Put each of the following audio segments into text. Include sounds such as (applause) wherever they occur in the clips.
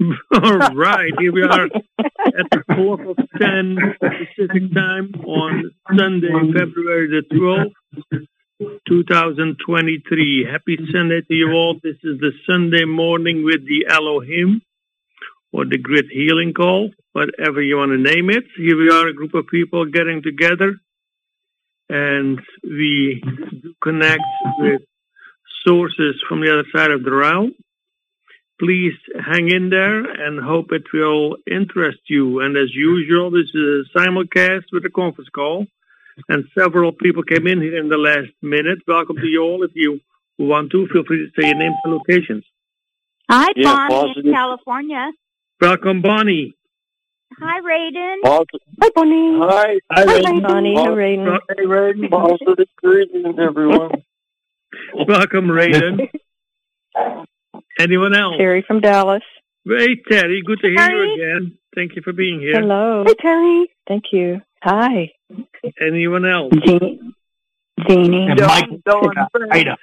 All (laughs) right, here we are at the fourth of ten Pacific time on Sunday, February the twelfth, two thousand twenty-three. Happy Sunday to you all. This is the Sunday morning with the Elohim, or the Grid Healing Call, whatever you want to name it. Here we are, a group of people getting together, and we connect with sources from the other side of the realm please hang in there and hope it will interest you. And as usual, this is a simulcast with a conference call. And several people came in here in the last minute. Welcome to you all. If you want to, feel free to say your names and locations. Hi, Yeah, Bonnie positive. in California. Welcome, Bonnie. Hi, Raiden. Positive. Hi, Bonnie. Hi, Hi, Raiden. Bonnie. Hi, Pos- Raiden. Hey, Raiden. Positive greetings, everyone. (laughs) Welcome, Raiden. (laughs) Anyone else? Terry from Dallas. Hey, Terry. Good to hear Terry? you again. Thank you for being here. Hello. Hi, Terry. Thank you. Hi. Anyone else? Jean- Jeannie. And Michael. Ida.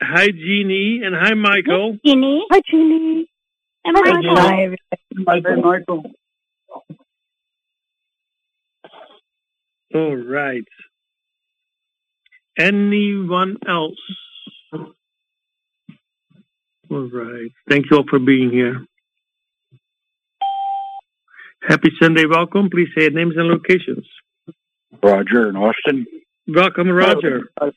Hi, Jeannie, and hi, Michael. Ginny Hi, Jeannie. and Hi, Michael. Jeannie. Hey, Michael. All right. Anyone else? All right. Thank you all for being here. Happy Sunday. Welcome. Please say names and locations. Roger and Austin. Welcome, Roger. Hi,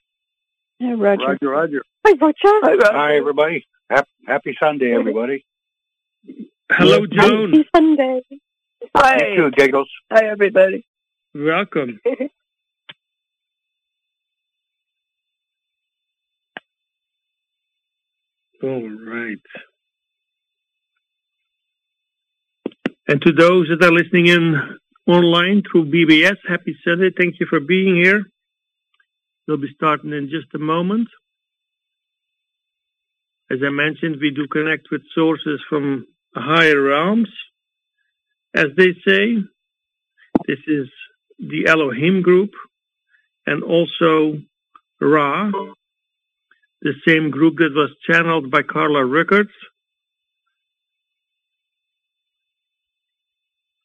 Roger. Roger, Roger. Hi, Roger. Hi, everybody. Hap- Happy Sunday, everybody. Hello, Joan. Happy Sunday. You too, Giggles. Hi, everybody. Welcome. (laughs) All right. And to those that are listening in online through BBS, happy Sunday. Thank you for being here. We'll be starting in just a moment. As I mentioned, we do connect with sources from higher realms. As they say, this is the Elohim group and also Ra, the same group that was channeled by Carla Rueckert,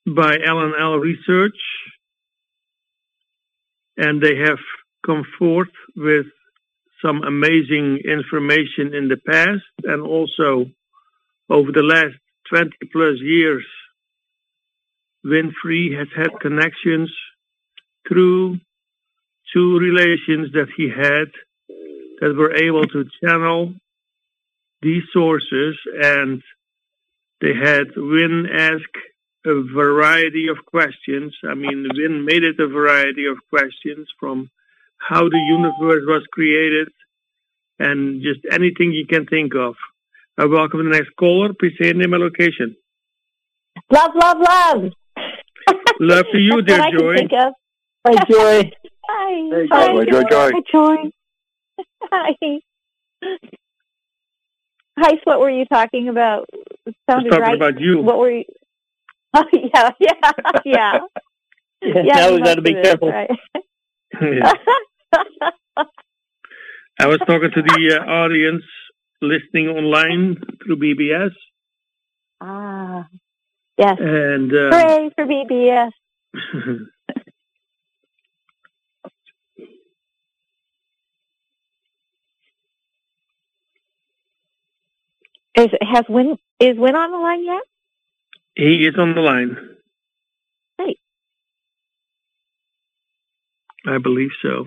by L&L Research, and they have come forth with some amazing information in the past and also over the last 20 plus years Winfrey has had connections through two relations that he had that were able to channel these sources and they had Win ask a variety of questions. I mean, Win made it a variety of questions from how the universe was created and just anything you can think of. I welcome the next caller. Please say your name and location. Love, love, love. Love to you, dear what I can Joy. think. Hi, Joy. (laughs) Hi. Hey, Hi, Joy, Joy, Joy. Hi, Joy. (laughs) Hi. Heis, what were you talking about? Was sounded talking right. about you. What were you? (laughs) Oh, (laughs) yeah, yeah, yeah. yeah now you we got to be careful. Right. Yeah. I was talking to the uh, audience listening online through BBS, ah, yes. and uh, Hooray for BBS. Is has Win is Win on the line yet? he is on the line. Great. I believe so.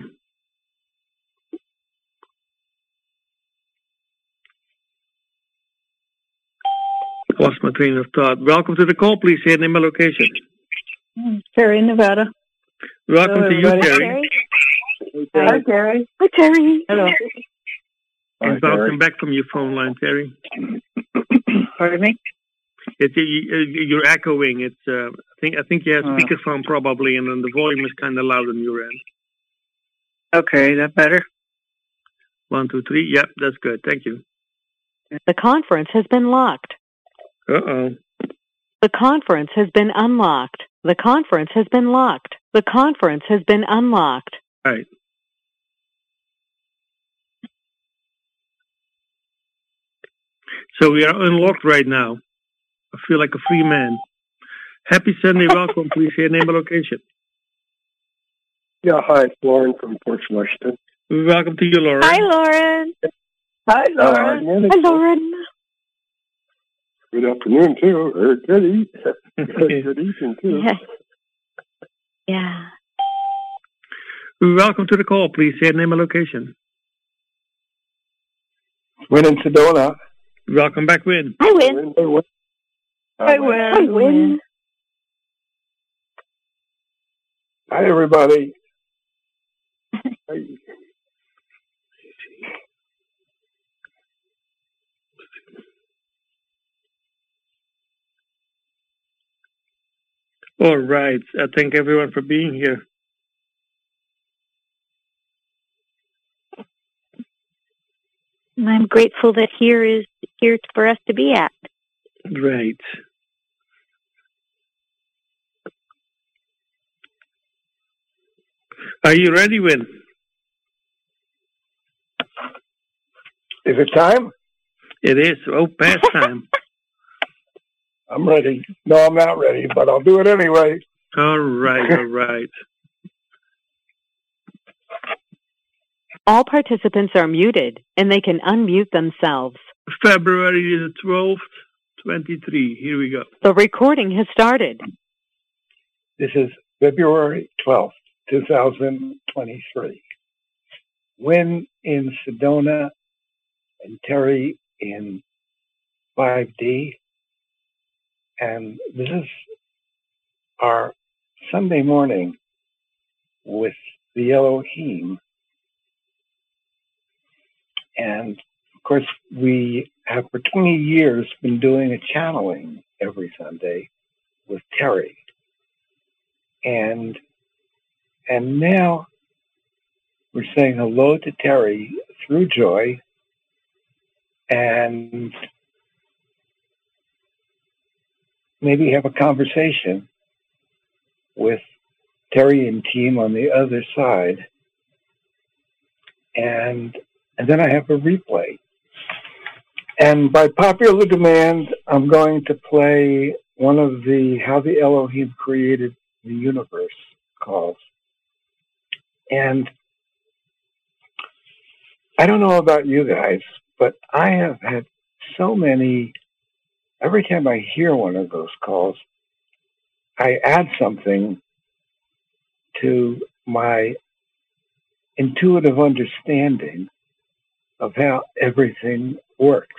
Lost my train of thought. Welcome to the call. Please say your name and location. Mm, Terry, Nevada. Welcome Hello, to you. Terry. Terry? Hi, Terry. Hi, Terry. Hello. And Hi, welcome Terry. back from your phone line, Terry. (coughs) Pardon me? It's you, you're echoing. It's uh, I think I think you have Oh. speakerphone probably, and then the volume is kind of loud on your end. Okay, that better? One, two, three. Yep, that's good. Thank you. The conference has been locked. Uh oh. The conference has been unlocked. The conference has been locked. The conference has been unlocked. Right. So we are unlocked right now. I feel like a free man. Happy Sunday. (laughs) Welcome. Please say your name and location. Yeah, hi, it's Lauren from Port Washington. Welcome to you, Lauren. Hi, Lauren. Hi, Lauren. yeah, Hi, Lauren. Good afternoon, too. Or good, e- (laughs) good (laughs) evening, too. Yeah. Yeah. Welcome to the call. Please say your name and location. Win in Sedona. Welcome back, Win. Hi, Win. Win, win. Hi, Uh, Win. Hi, Win. Hi, everybody. Hi. All right. I thank everyone for being here. And I'm grateful that here is here for us to be at. Right. Are you ready, Win? Is it time? It is. Oh, past (laughs) time. I'm ready. No, I'm not ready, but I'll do it anyway. all right. All right. All participants are muted and they can unmute themselves. February the 12th, 23. Here we go. The recording has started. This is February 12th, 2023. Win in Sedona and Terry in 5D. And this is our Sunday morning with the Elohim. And of course, we have for 20 years been doing a channeling every Sunday with Terry. And and now we're saying hello to Terry through Joy and maybe have a conversation with Terry and team on the other side. And and then I have a replay. And by popular demand, I'm going to play one of the How the Elohim Created the Universe calls. And I don't know about you guys, but I have had so many, every time I hear one of those calls, I add something to my intuitive understanding of how everything works.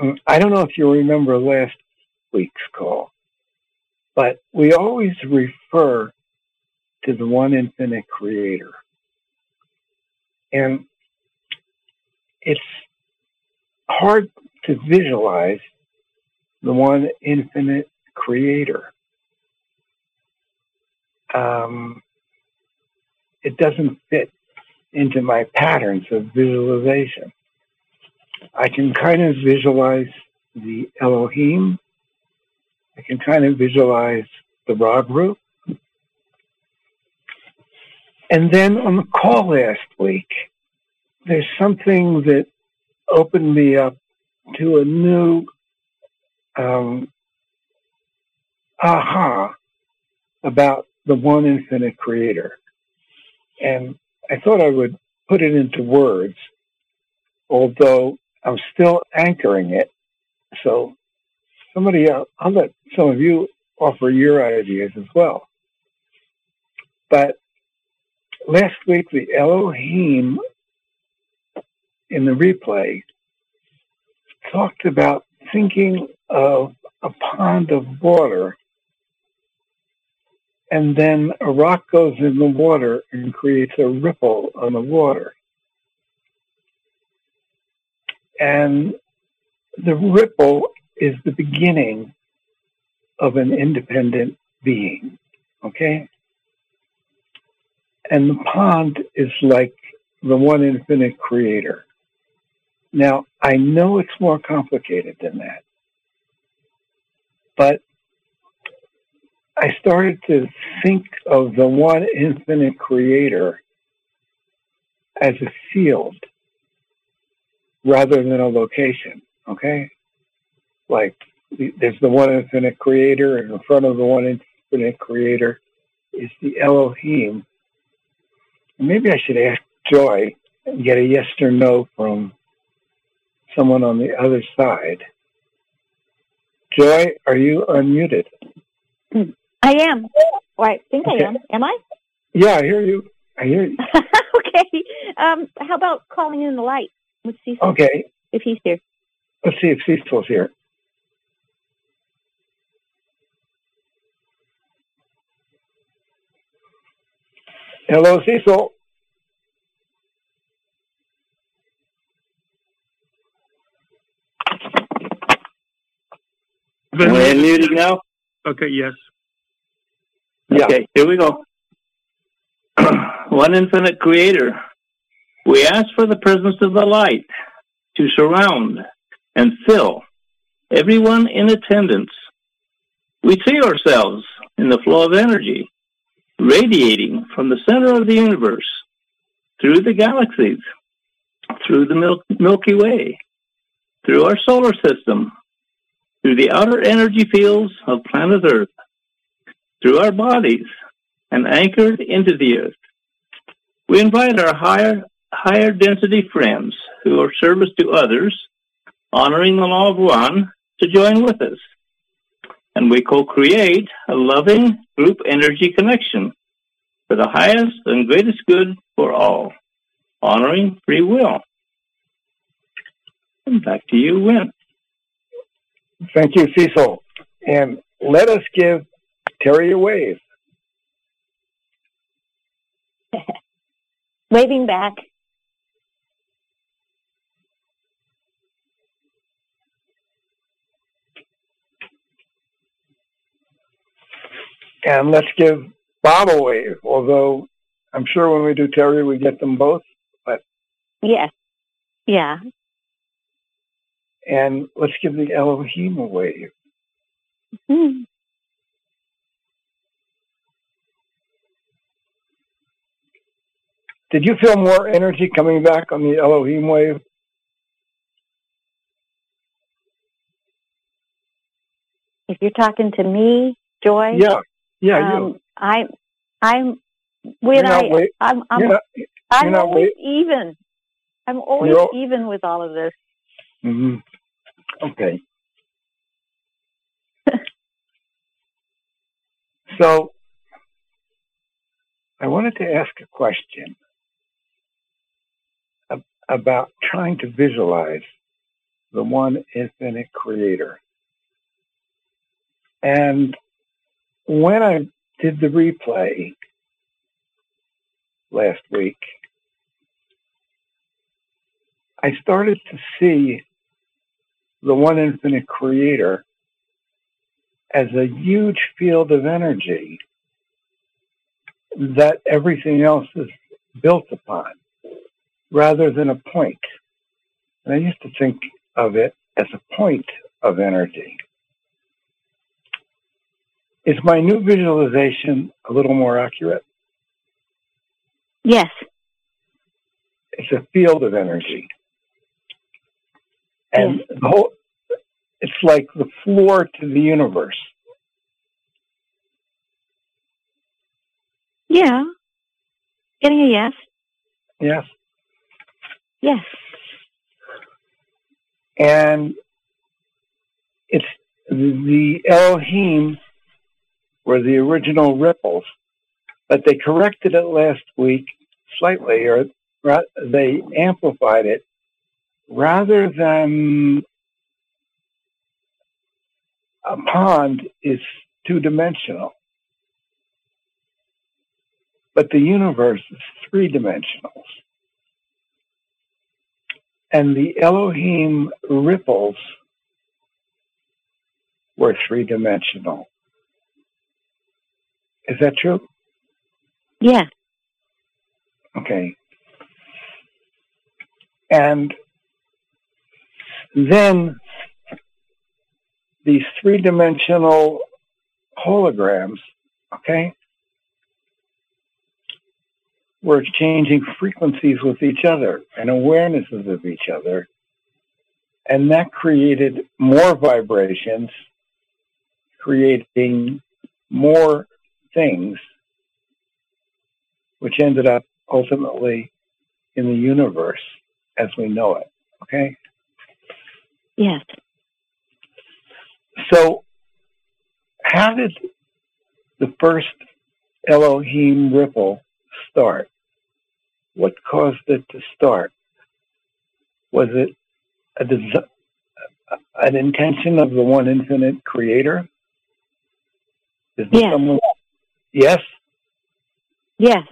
Um, I don't know if you remember last week's call, but we always refer to the one infinite creator. And it's hard to visualize the one infinite creator. Um, it doesn't fit into my patterns of visualization. I can kind of visualize the Elohim. I can kind of visualize the Ra group. And then on the call last week, there's something that opened me up to a new um, aha about the one infinite creator. And I thought I would put it into words, although I'm still anchoring it. So somebody else, I'll let some of you offer your ideas as well. But last week, the Elohim in the replay talked about thinking of a pond of water and then a rock goes in the water and creates a ripple on the water. And the ripple is the beginning of an independent being, okay? And the pond is like the one infinite creator. Now, I know it's more complicated than that, but I started to think of the one infinite creator as a field rather than a location, okay? Like there's the one infinite creator, and in front of the one infinite creator is the Elohim. Maybe I should ask Joy and get a yes or no from someone on the other side. Joy, are you unmuted? I am. Or I think Okay. I am. Am I? Yeah, I hear you. I hear you. (laughs) okay. Um, how about calling in the light with Cecil Okay, if he's here? let's see if Cecil's here. Hello, Cecil. Am I unmuted now? Okay, yes. Yeah. Okay, here we go. (clears throat) One infinite creator. We ask for the presence of the light to surround and fill everyone in attendance. We see ourselves in the flow of energy radiating from the center of the universe through the galaxies, through the Mil- Milky Way, through our solar system, through the outer energy fields of planet Earth, through our bodies, and anchored into the earth. We invite our higher, higher density friends who are service to others, honoring the law of one, to join with us. And we co-create a loving group energy connection for the highest and greatest good for all, honoring free will. And back to you, Win. Thank you, Cecil. And let us give Terry a wave. (laughs) Waving back. And let's give Bob a wave, although I'm sure when we do Terry, we get them both. But Yes. Yeah. And let's give the Elohim a wave. Hmm. Did you feel more energy coming back on the Elohim wave? If you're talking to me, Joy. Yeah, yeah, um, I, I'm. When I, I'm. I'm, You're not, I'm you're not always even. I'm always You're even with all of this. Mhm. Okay. (laughs) so, I wanted to ask a question about trying to visualize the one infinite creator. And when I did the replay last week, I started to see the one infinite creator as a huge field of energy that everything else is built upon rather than a point. And I used to think of it as a point of energy. Is my new visualization a little more accurate? Yes. It's a field of energy. And the whole, it's like the floor to the universe. Yeah. Getting a yes. Yes. Yes. And it's the Elohim were the original ripples, but they corrected it last week slightly, or they amplified it rather than a pond is two dimensional. But the universe is three dimensional. And the Elohim ripples were three dimensional. Is that true? Yeah. Okay. And then these three dimensional holograms, okay, were exchanging frequencies with each other and awarenesses of each other and that created more vibrations, creating more things, which ended up ultimately in the universe as we know it. Okay? Yes. So, how did the first Elohim ripple start? What caused it to start? Was it a desi- an intention of the one infinite creator? Is Yes. someone? Yes, Yes.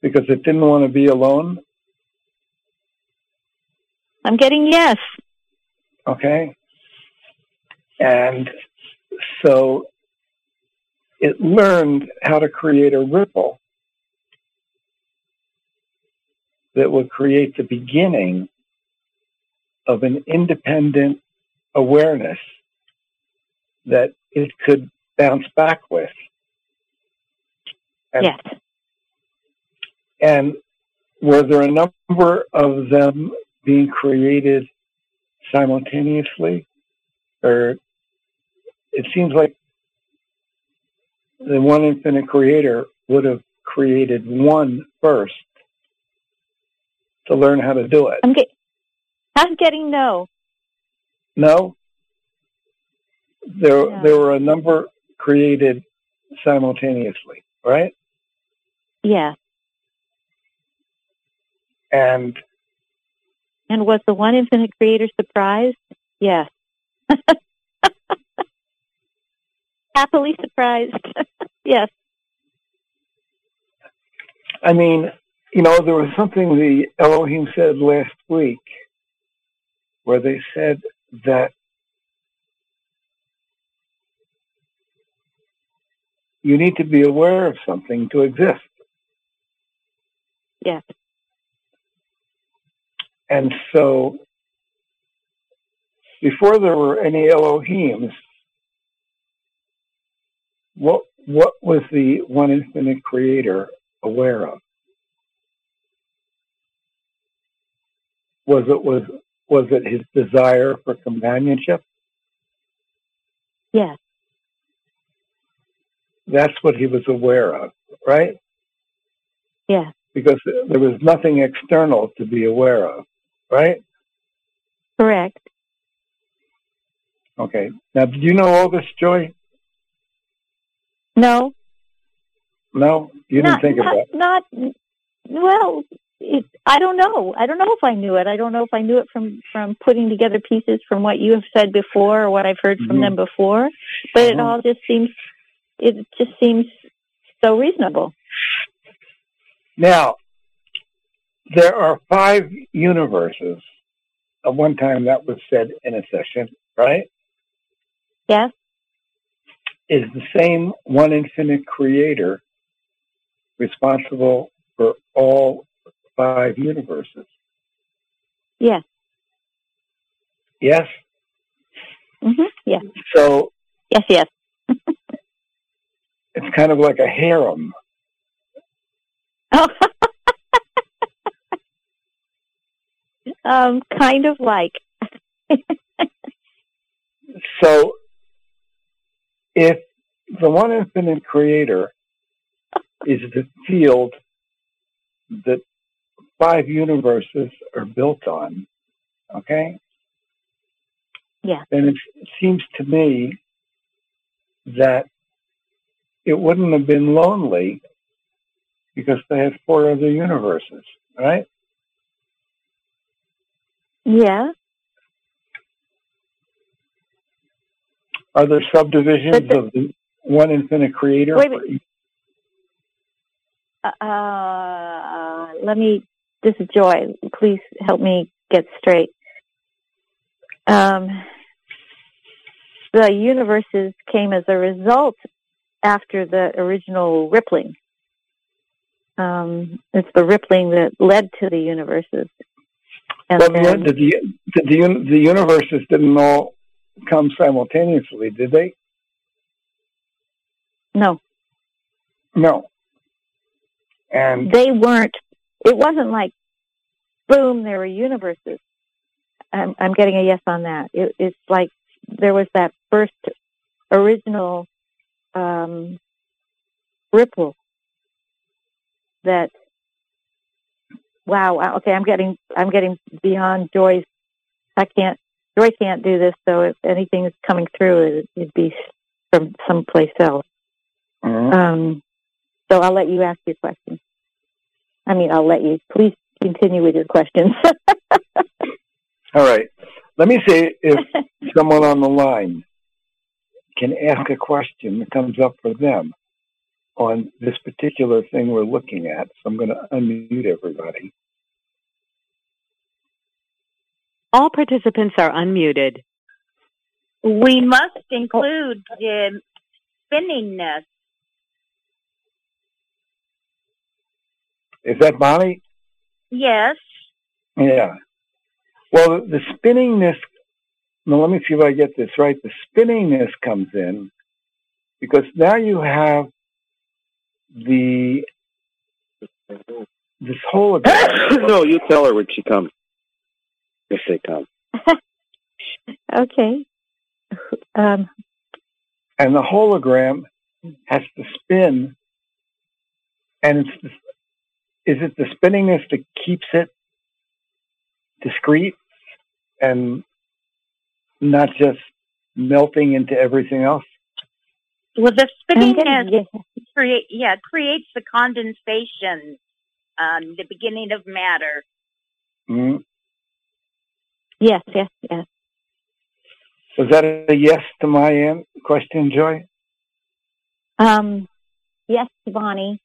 because it didn't want to be alone. I'm getting yes. Okay. And so it learned how to create a ripple that would create the beginning of an independent awareness that it could bounce back with. And, Yes. and were there a number of them being created simultaneously? Or it seems like the one infinite creator would have created one first to learn how to do it. I'm get. I'm getting no. No? There, No. there were a number created simultaneously, right? Yeah. And And was the one infinite creator surprised? Yes. (laughs) Happily surprised. (laughs) yes. I mean, you know, there was something the Elohim said last week where they said that you need to be aware of something to exist. Yes. And so, before there were any Elohims, what what was the one infinite creator aware of? Was it was was it his desire for companionship? Yes. That's what he was aware of, right? Yes. Because there was nothing external to be aware of, right? Correct. Okay. Now, do you know all this, Joy? No. No, you not, didn't think not, about. it. Not. Well, it, I don't know. I don't know if I knew it. I don't know if I knew it from from putting together pieces from what you have said before or what I've heard from Mhm. them before. But it Mhm. all just seems. It just seems so reasonable. Now, there are five universes. At one time, that was said in a session, right? Yes. Is the same one infinite creator responsible for all five universes? Yes. Yes. hmm Yes. So Yes. Yes. (laughs) it's kind of like a harem. Oh. (laughs) um, kind of like. (laughs) So if the one infinite creator is the field that five universes are built on, okay? Yeah. Then it seems to me that it wouldn't have been lonely because they had four other universes, right? Yeah. Are there subdivisions the- of the one infinite creator? Wait a Uh, let me. This is Joy. Please help me get straight. Um, the universes came as a result after the original rippling. Um, it's the rippling that led to the universes. And Well, then, the, the, the, the, the universes didn't all come simultaneously, did they? no, No. And they weren't. It wasn't like, boom, there were universes. I'm, I'm getting a yes on that. It, it's like there was that first original um, ripple that wow, okay i'm getting i'm getting beyond joy's i can't joy can't do this so if anything is coming through it, it'd be from someplace else Mhm. um so i'll let you ask your question i mean i'll let you please continue with your questions (laughs) All right. Let me see if (laughs) someone on the line can ask a question that comes up for them on this particular thing we're looking at. So I'm going to unmute everybody. All participants are unmuted. We must include the spinningness. Is that Bonnie? Yes. Yeah. Well, the spinningness. Now, let me see if I get this right. The spinningness comes in because now you have the this whole. (coughs) no, you tell her when she comes. If they come. (laughs) okay um and the hologram has to spin, and it's the, is it the spinningness that keeps it discrete and not just melting into everything else? Well, the I'm spinningness create yeah creates the condensation, um, the beginning of matter. Mm-hmm. yes yes yes Was that a yes to my question, Joy? Um, yes Bonnie,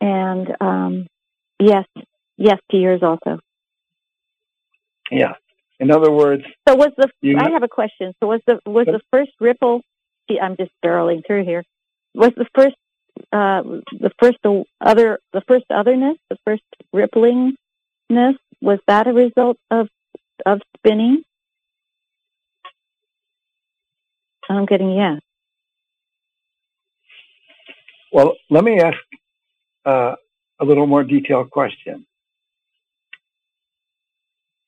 and um, yes, yes to yours also. Yeah. In other words, So was the You- I have a question. So was the was the first ripple? I'm just barreling through here. Was the first uh, the first other the first otherness the first ripplingness was that a result of of spinning? I'm getting yes. well, let me ask uh, a little more detailed question.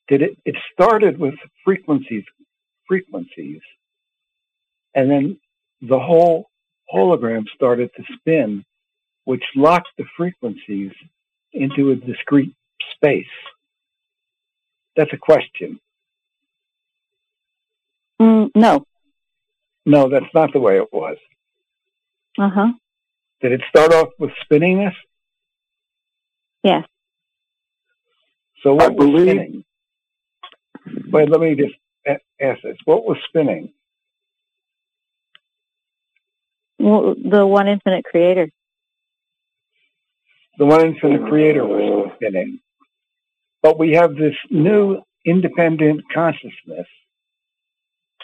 Did it? It started with frequencies, frequencies, and then the whole hologram started to spin, which locked the frequencies into a discrete space. That's a question. Mm, no. No, that's not the way it was. Uh huh. Did it start off with spinningness? Yes. So what I was believe- spinning? Wait, let me just ask this. What was spinning? Well, the one infinite creator. The one infinite creator was spinning. But we have this new independent consciousness,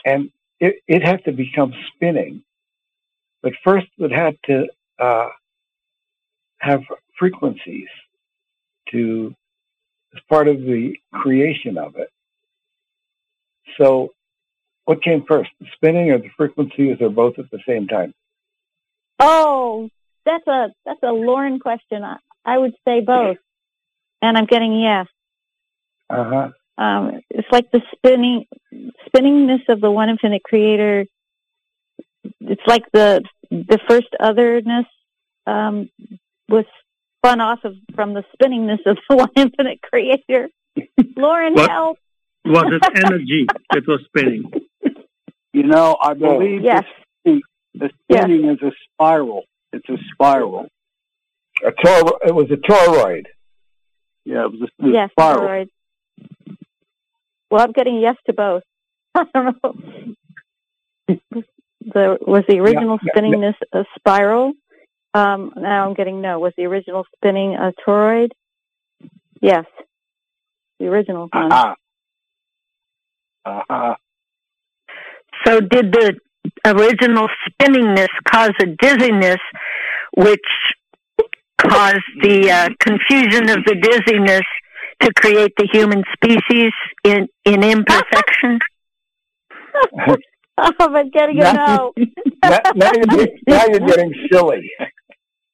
and it, it had to become spinning. But first, it had to uh, have frequencies to as part of the creation of it. So, what came first, the spinning or the frequencies, or both at the same time? Oh, that's a that's a Lauren question. I, I would say both, and I'm getting yes. Uh huh. Um, it's like the spinning spinningness of the one infinite creator. It's like the the first otherness um, was spun off of from the spinningness of the (laughs) one infinite creator. Lauren, What? help! Was it energy that was spinning? You know, I believe Yes, the, the spinning is a spiral. It's a spiral. A tor- it was a toroid. Yeah, it was a, it was a yes, spiral. toroid. Well, I'm getting yes to both. (laughs) I don't know. The was the original yeah, spinningness a spiral? Um, now I'm getting no. Was the original spinning a toroid? Yes, the original one. Uh-huh. Uh-huh. So did the original spinningness cause a dizziness, which caused the uh, confusion of the dizziness to create the human species in, in imperfection? Oh, (laughs) I'm getting a no. now, now, you're, get- (laughs) now you're getting silly.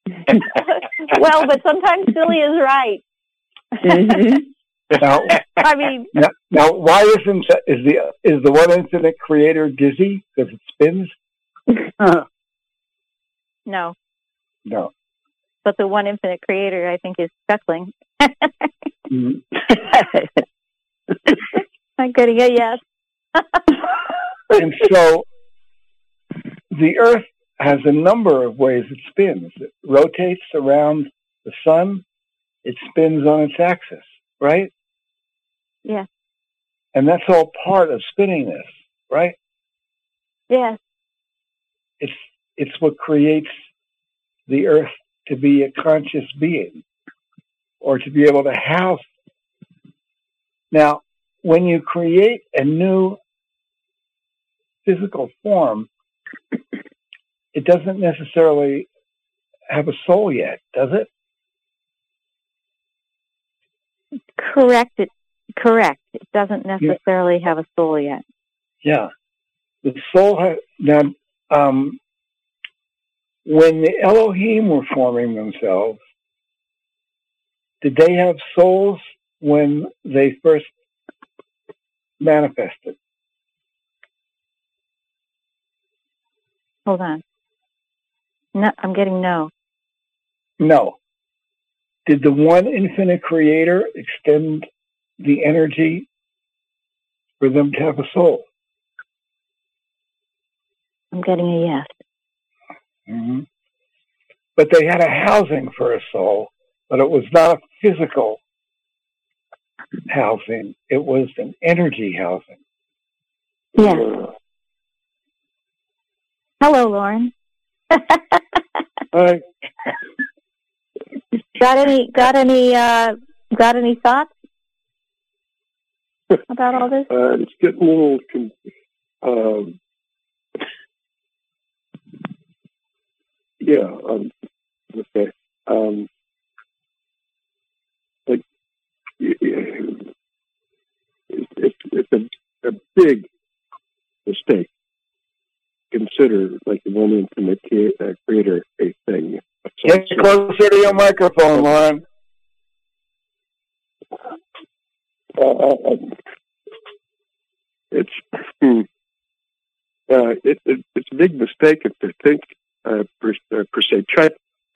(laughs) well, but sometimes silly is right. Mm-hmm. Now, I mean, now, now, why isn't is the is the one infinite creator dizzy because it spins? no. No. But the one infinite creator, I think, is chuckling. Mm. I'm getting a yes. (laughs) and so the Earth has a number of ways it spins. It rotates around the sun. It spins on its axis, right? Yes. And that's all part of spinning this, right? Yes. It's it's what creates the Earth to be a conscious being or to be able to house. Now, when you create a new physical form, it doesn't necessarily have a soul yet, does it? Correct. It correct. It doesn't necessarily have a soul yet. Yeah. The soul has now um, when the Elohim were forming themselves, did they have souls when they first manifested? Hold on. No, I'm getting no. No. Did the one infinite creator extend the energy for them to have a soul? I'm getting a yes. Mm-hmm. But they had a housing for a soul, but it was not a physical housing. It was an energy housing. Yes. Hello, Lauren. Hi. (laughs) got any? Got any? Uh, got any thoughts about all this? Uh, it's getting a little. con- Um, yeah. Um, okay. Um, like, it's, it's, it's a, a big mistake. Consider like the one infinite ca- uh, creator a thing. of Get sort. closer to your microphone, Lauren. uh, uh, it's hmm, uh, it, it, it's a big mistake if to think uh, per, uh, per se. Try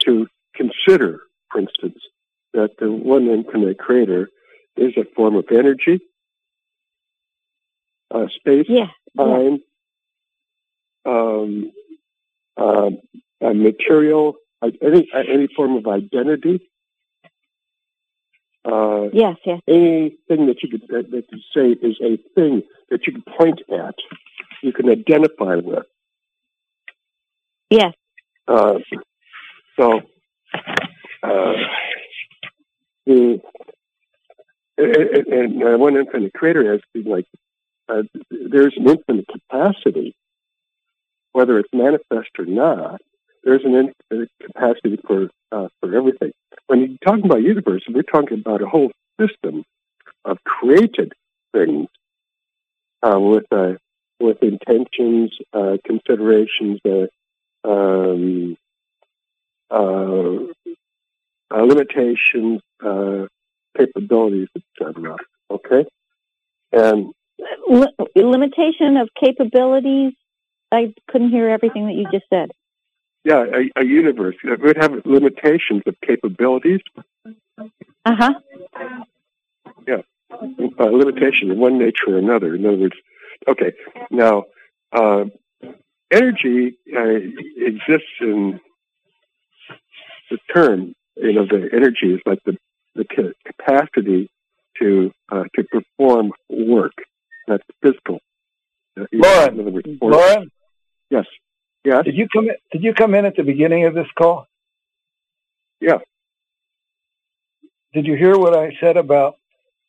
to consider, for instance, that the one infinite creator is a form of energy, uh, space, Yeah. yeah. time, um, uh, material, any any form of identity. Uh, Yes. Yes. anything that you could that, that you say is a thing that you can point at, you can identify with. Yes. Uh, so uh, the and, and one infinite creator has been like uh, there's an infinite capacity, whether it's manifest or not. There's an infinite capacity for uh, for everything. When you're talking about universe, we're talking about a whole system of created things uh, with uh, with intentions, uh, considerations, uh, um, uh, uh, limitations, uh, capabilities, etc. Okay, and Li- limitation of capabilities. I couldn't hear everything that you just said. yeah, a, a universe that would have limitations of capabilities, Uh huh. Yeah, uh, limitation of one nature or another. In other words, okay, now uh, energy uh, exists in the term. You know, the energy is like the the capacity to uh, to perform work. That's physical. Uh, Lauren, in other words, force. Lauren, Yes. Yes. did you come in, did you come in at the beginning of this call? Yeah. Did you hear what I said about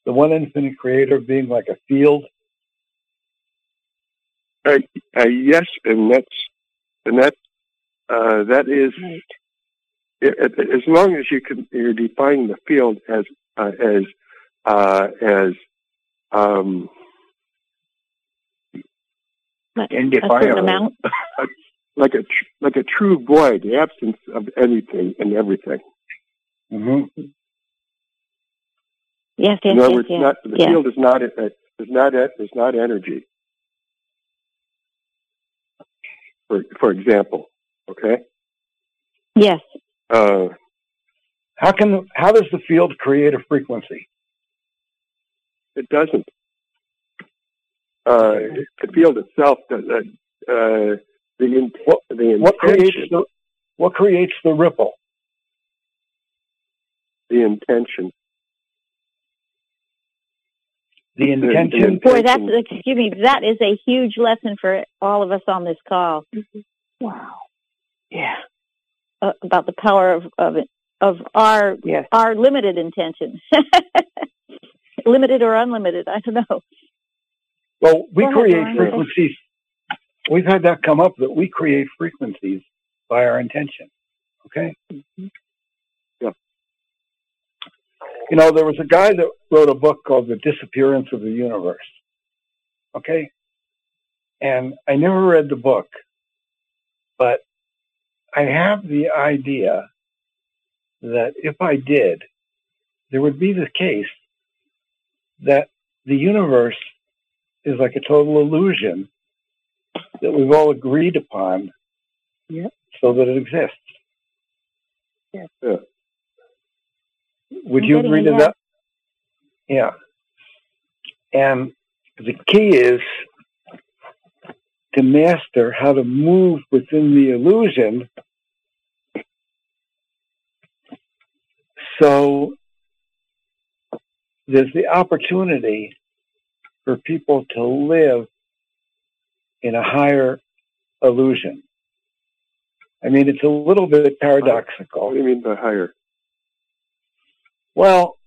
the one infinite creator being like a field? Uh, uh, yes, and that's and that uh, that is it, it- as long as you can you're defining the field as uh, as uh, as um, A certain amount. (laughs) like a tr- like a true void, the absence of anything and everything. Mm-hmm. Yes, yes, In other yes, words, yes. not, the yeah. field is not is not is not energy. For for example, okay. Yes. Uh, How can how does the field create a frequency? it doesn't. Uh, the field itself does. Uh, uh, the in, the What creates the what creates the ripple? the intention. The intention. Boy, that's excuse me. That is a huge lesson for all of us on this call. Wow. Yeah. Uh, about the power of of of our Yes. our limited intention, (laughs) limited or unlimited. I don't know. Well, we Go create Lauren. frequencies. We've had that come up that we create frequencies by our intention. Okay. Mm-hmm. Yeah. You know, there was a guy that wrote a book called The Disappearance of the Universe. Okay. And I never read the book, but I have the idea that if I did, there would be the case that the universe is like a total illusion that we've all agreed upon Yep. so that it exists. Yes. Yeah. Would I'm you agree to that? Yeah. And the key is to master how to move within the illusion so there's the opportunity for people to live in a higher illusion. I mean, it's a little bit paradoxical. What do you mean by higher? Well,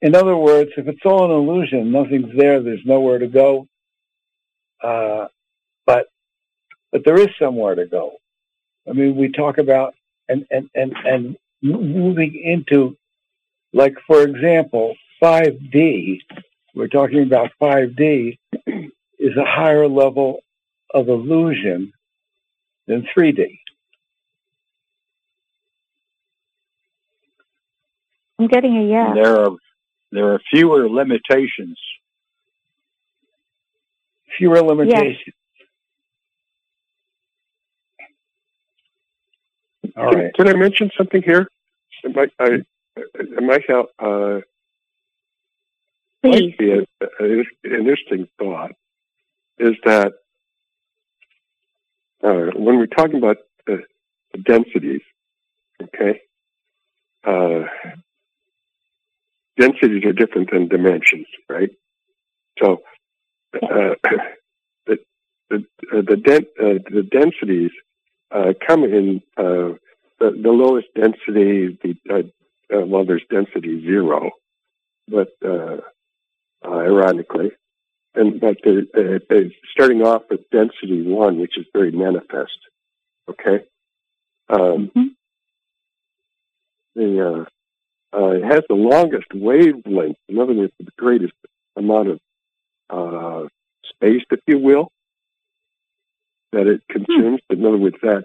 in other words, if it's all an illusion, nothing's there, there's nowhere to go. Uh, but but there is somewhere to go. I mean, we talk about and and and and moving into, like for example, 5D. We're talking about 5D is a higher level of illusion than 3D. I'm getting a yes. There are there are fewer limitations. Fewer limitations. All can, right. can I mention something here? It might, I, it might help. Uh, Please. might be a, a, an interesting thought is that uh, when we're talking about the densities, okay, uh, densities are different than dimensions, right? So uh, (coughs) the the uh, the, uh, the densities uh, come in uh, the, the lowest density. The uh, uh, well, there's density zero, but uh, uh, ironically, and but they're, uh, they're starting off with density one, which is very manifest. Okay, um, the uh, uh, it has the longest wavelength. In other words, the greatest amount of uh, space, if you will, that it consumes. In other words, that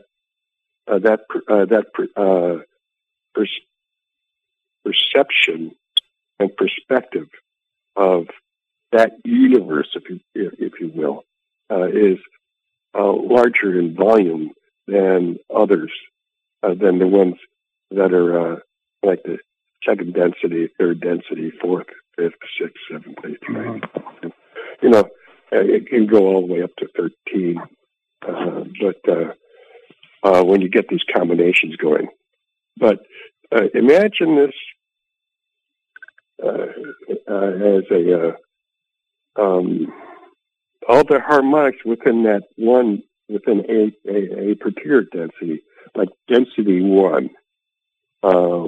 uh, that uh, that uh, per- perception and perspective of that universe, if you if, if you will, uh, is uh, larger in volume than others, uh, than the ones that are uh, like the second density, third density, fourth, fifth, sixth, seventh, eighth, ninth. You know, uh, it can go all the way up to thirteen, uh, but uh, uh, when you get these combinations going, but uh, imagine this uh, uh, as a uh, um, all the harmonics within that one within a, a, a particular density, like density one. Uh,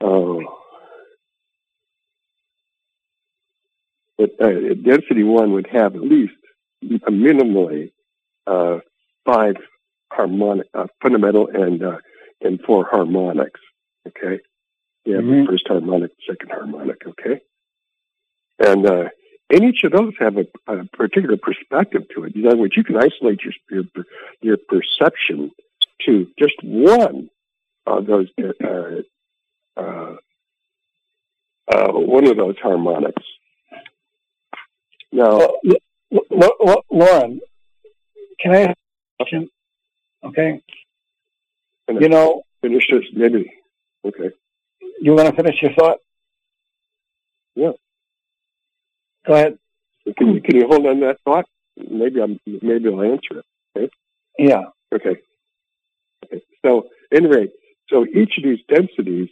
uh, but, uh, density one would have at least minimally uh, five harmonic, uh, fundamental and uh, and four harmonics. Okay, you have the first harmonic, second harmonic. Okay, and uh, and each of those have a, a particular perspective to it. In other words, you can isolate your your, your perception to just one of those uh, uh, uh, one of those harmonics. Now, Lauren, can I ask a question? Okay. You know, finish this, maybe. Okay. you want to finish your thought? Yeah. Go ahead. Can you, can you hold on that thought? Maybe I'm, maybe I'll answer it. Yeah. Okay. Okay. So, anyway, so each of these densities,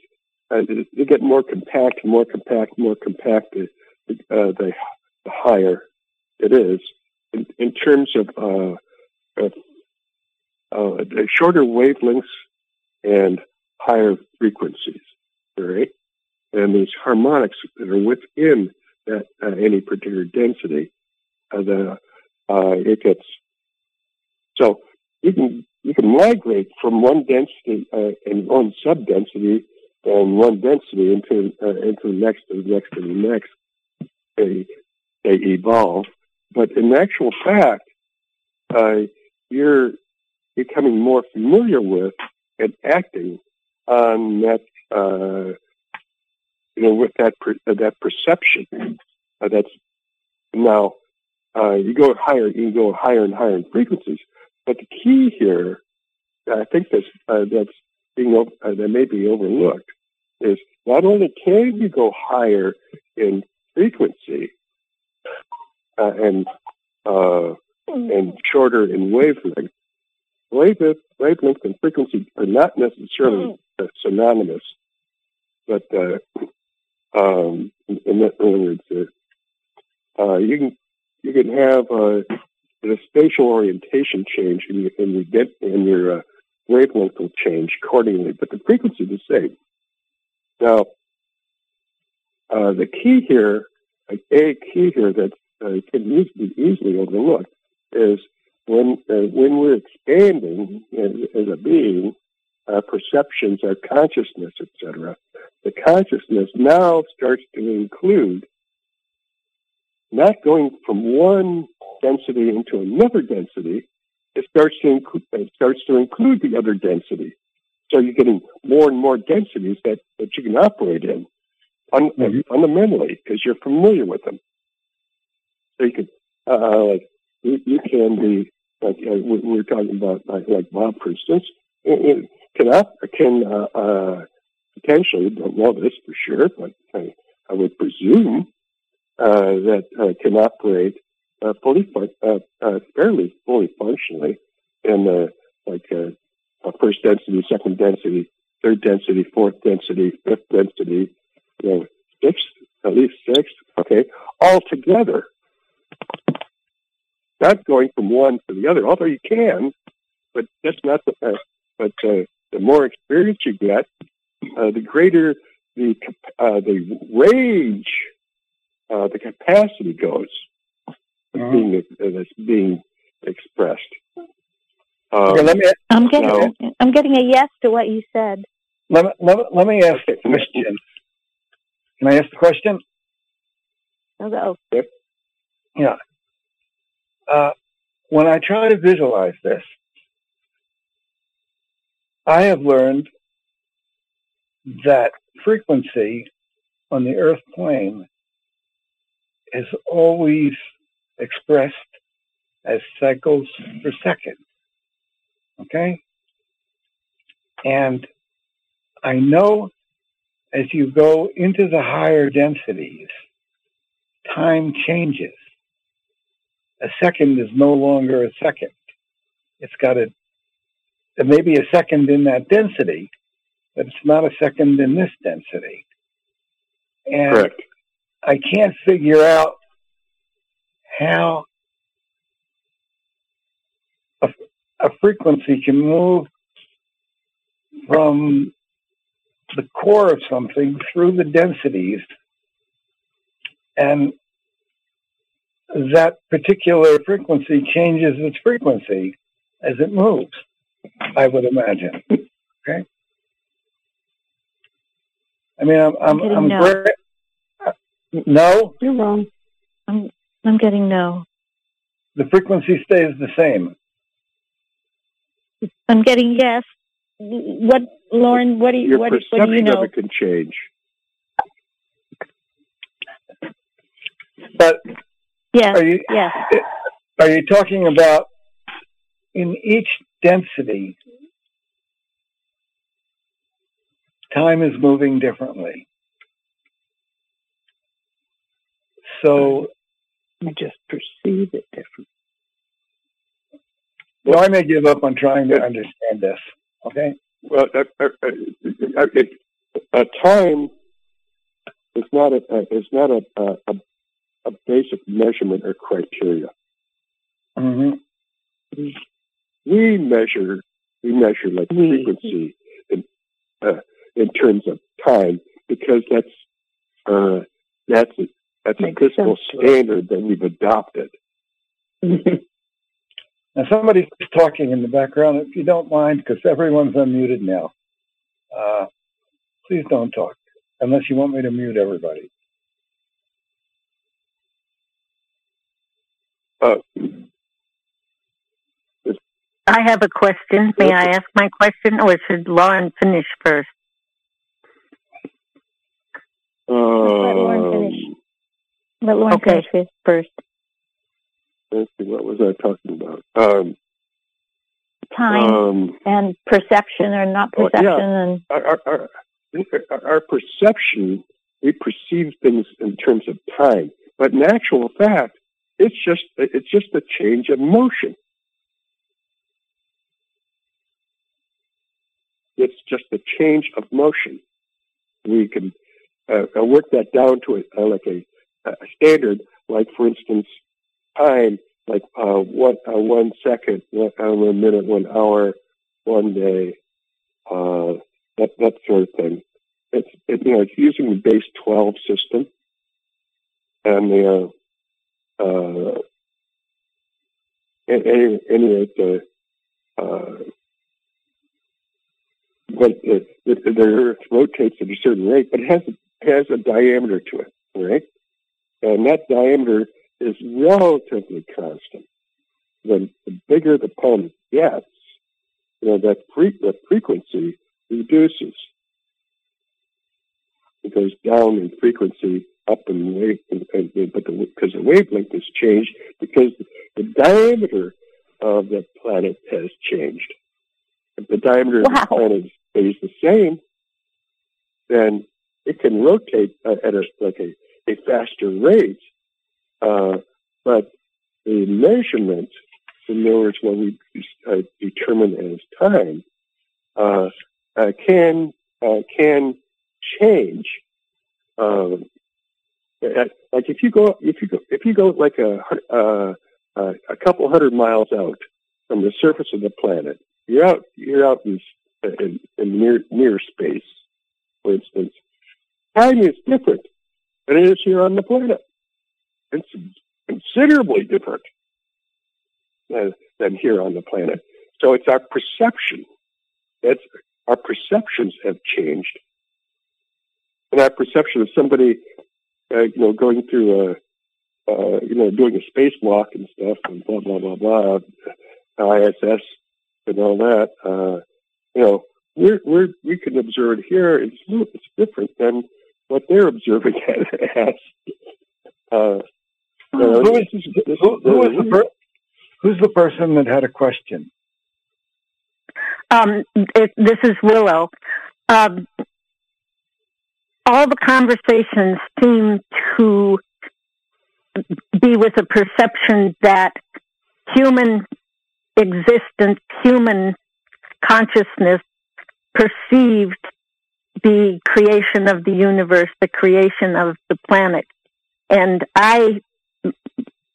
uh, they get more compact, more compact, more compact. The, uh, the, the higher it is in, in terms of uh, of uh, shorter wavelengths and higher frequencies. All right, and these harmonics that are within that uh, any particular density, uh, uh, it gets so you can you can migrate from one density uh, and one subdensity and one density into uh, into the next and the next and the next. They they evolve, but in actual fact, uh, you're becoming more familiar with and acting on that uh, you know with that per, uh, that perception uh, that's now uh, you go higher you can go higher and higher in frequencies. But the key here I think that's uh, that's being uh, that may be overlooked is not only can you go higher in frequency uh, and uh, and shorter in wavelength wavelength wavelength and frequency are not necessarily uh, synonymous but uh, um, in, in other words, uh, you can you can have uh, the spatial orientation change, and you get and your uh, wavelength will change accordingly, but the frequency is the same. Now, uh, the key here, a key here that uh, can easily, easily overlooked, is when uh, when we're expanding as, as a being, uh, perceptions, our consciousness, etc the consciousness now starts to include not going from one density into another density. It starts to include, it starts to include the other density. So you're getting more and more densities that, that you can operate in fun, Mhm. fundamentally because you're familiar with them. So you can, uh, like, you, you can be, like, uh, we, we were talking about, like, like Bob, for instance, it, can, can uh, uh, potentially, don't know this for sure, but I, I would presume uh, that uh, can operate uh, fully, fun- fairly fully functionally in like uh, first density, second density, third density, fourth density, fifth density, you know, sixth, at least sixth, okay, all together. Not going from one to the other, although you can, but that's not the. Uh, but uh, the more experience you get, uh, the greater the uh, the range, uh, the capacity goes that's being uh, that's being expressed. Um, Okay, let me I'm getting No. I'm getting a yes to what you said. let me let me, let me ask a question. Can I ask the question? I'll go. Yeah. Uh, when I try to visualize this, I have learned that frequency on the Earth plane is always expressed as cycles per second. Okay? And I know as you go into the higher densities, time changes. A second is no longer a second. It's got a, there may be a second in that density, but it's not a second in this density. And correct. I can't figure out how a, a frequency can move from the core of something through the densities and that particular frequency changes its frequency as it moves, I would imagine. Okay. I mean, I'm, I'm, getting I'm no. great. uh, No, You're wrong. I'm I'm getting no. the frequency stays the same. I'm getting yes. What, Lauren? What do you Your what, what do you know? of it can change. But Yes. are you Yes. are you talking about in each density time is moving differently. So You just perceive it different. well, I may give up on trying to understand this. Okay. Well, uh, uh, uh, uh, it, uh, time is not a uh, is not a, a a a basic measurement or criteria. hmm We measure we measure like We. frequency in uh, in terms of time because that's uh, that's a, that's a Makes physical sense to us. standard that we've adopted. (laughs) Now somebody's talking in the background. If you don't mind, because everyone's unmuted now, uh, please don't talk unless you want me to mute everybody. I have a question. May I ask my question, or should Lauren finish first? Lauren finish. um, Let Lauren Okay. finish first. let's see, what was I talking about? Um, Time um, and perception or not Oh, yeah. perception and our, our, our, our perception, we perceive things in terms of time, but in actual fact, it's just it's just a change of motion. It's just a change of motion. We can uh, uh, work that down to a, uh, like a, a standard, like for instance, time, like uh, one uh, one second, one, uh, minute, one hour, one day, uh, that that sort of thing. It's it, you know it's using the base twelve system, and the uh, uh, anyway, the uh, but the, the, the Earth rotates at a certain rate, but it has it has a diameter to it, right? And that diameter is relatively constant. The, the bigger the planet gets, you know that fre- the frequency reduces. It goes down in frequency, up in wave, and, and, but the, because the wavelength has changed, because the diameter of the planet has changed. If the diameter of the planet stays the same, then it can rotate uh, at a like a, a faster rate. Uh, but the measurement, in other words, what we uh, determine as time, uh, uh, can uh, can change. Um, uh, like if you go if you go if you go like a uh, uh, a couple hundred miles out from the surface of the planet, you're out you're out in, in, in near near space, for instance. Time is different than it is here on the planet. It's considerably different than, than here on the planet. So it's our perception. That's our perceptions have changed, and our perception of somebody, uh, you know, going through a, uh, you know, doing a spacewalk and stuff, and blah blah blah blah, ISS and all that. Uh, you know, we're we're we can observe it here. It's it's different than what they're observing (laughs) as. Uh, you know, Who is, this this who, is who is the- the per- who's the person that had a question? Um, it, this is Willow. Um, all the conversations seem to be with a perception that human existence, human consciousness perceived the creation of the universe, the creation of the planet. And I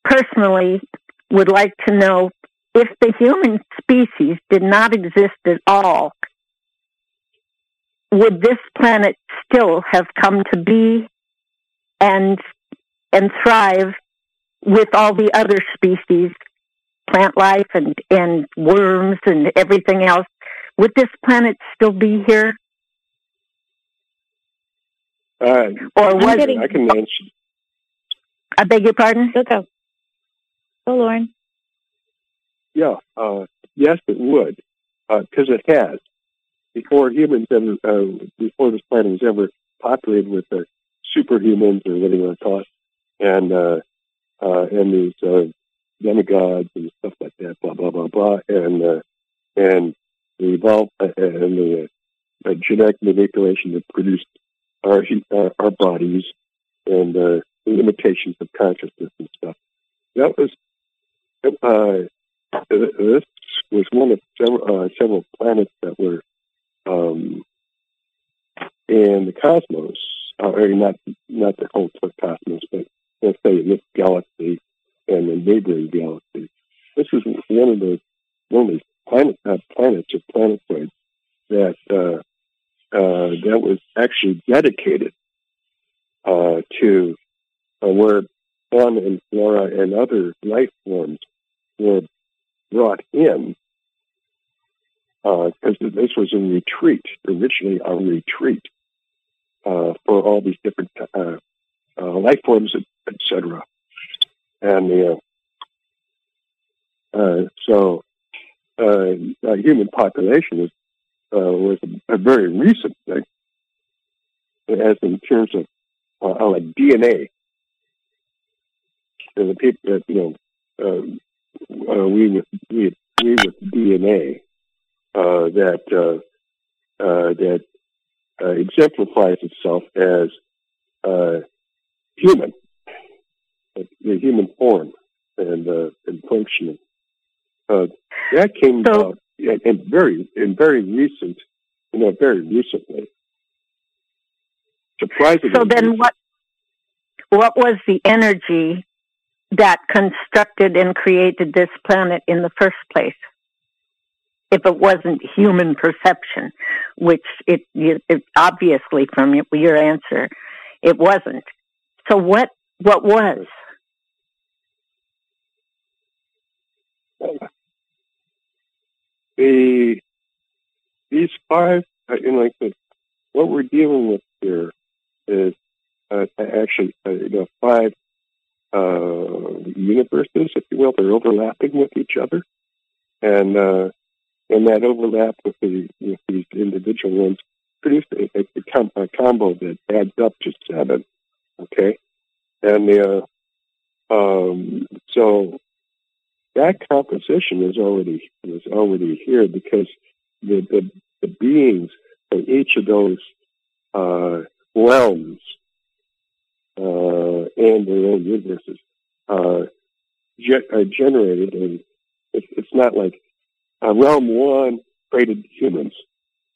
personally would like to know if the human species did not exist at all, would this planet still have come to be and and thrive with all the other species, plant life and, and worms and everything else? Would this planet still be here? Uh, Or was getting- I can answer. I beg your pardon? go go. Go Lauren. Yeah, uh, yes, it would, because it has. Before humans ever, uh, before this planet was ever populated with the superhumans or whatever you want to call it, and uh, uh, and these uh, demigods and stuff like that, blah blah blah blah, and uh, and the evolve uh, and the uh, genetic manipulation that produced our uh, our bodies and uh, the limitations of consciousness and stuff. That was uh, this was one of several, several planets that were um, in the cosmos, or not not the whole cosmos, but let's say this galaxy and the neighboring galaxy. This was one of the these planet, uh, planets or planetoids that uh, uh, that was actually dedicated uh, to uh, where fauna and flora and other life forms were brought in because uh, this was a retreat, originally a retreat uh, for all these different uh, uh life forms, etc. And uh, uh, so, human population was was a, a, very recent thing, as in terms of like DNA. The people that you know, we with we, we with DNA uh, that uh, uh, that exemplifies itself as human, the human form and uh, and functioning. Uh, that came so, about and very in very recent, you know, very recently. Surprisingly. So then, what what was the energy that constructed and created this planet in the first place? if it wasn't human perception, which it, it obviously from your answer, it wasn't. So what what was? The these five, uh, you know, like the, what we're dealing with here is uh, actually uh, you know five uh, universes, if you will. They're overlapping with each other, and uh, and that overlap with the with these individual ones produced a, a, a combo that adds up to seven. Okay, and the uh, um, so that composition is already is already here because the the, the beings in each of those uh, realms uh, and their own universes uh, ge- are generated, and it's, it's not like uh, realm one created humans.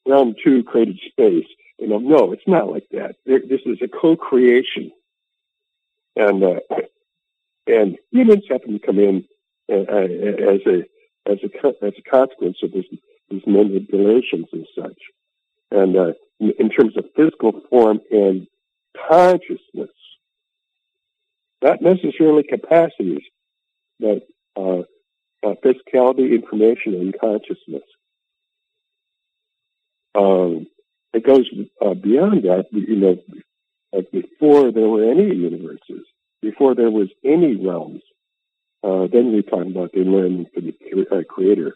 Realm two created space. You know, no, it's not like that. There, this is a co-creation, and uh, and humans happen to come in as a as a as a consequence of these manipulations and such. And uh, in, terms of physical form and consciousness, not necessarily capacities, but uh, uh, physicality, information, and consciousness. Um, it goes uh, beyond that. You know, before there were any universes, before there was any realms, uh, then we talk about the learning for the creator,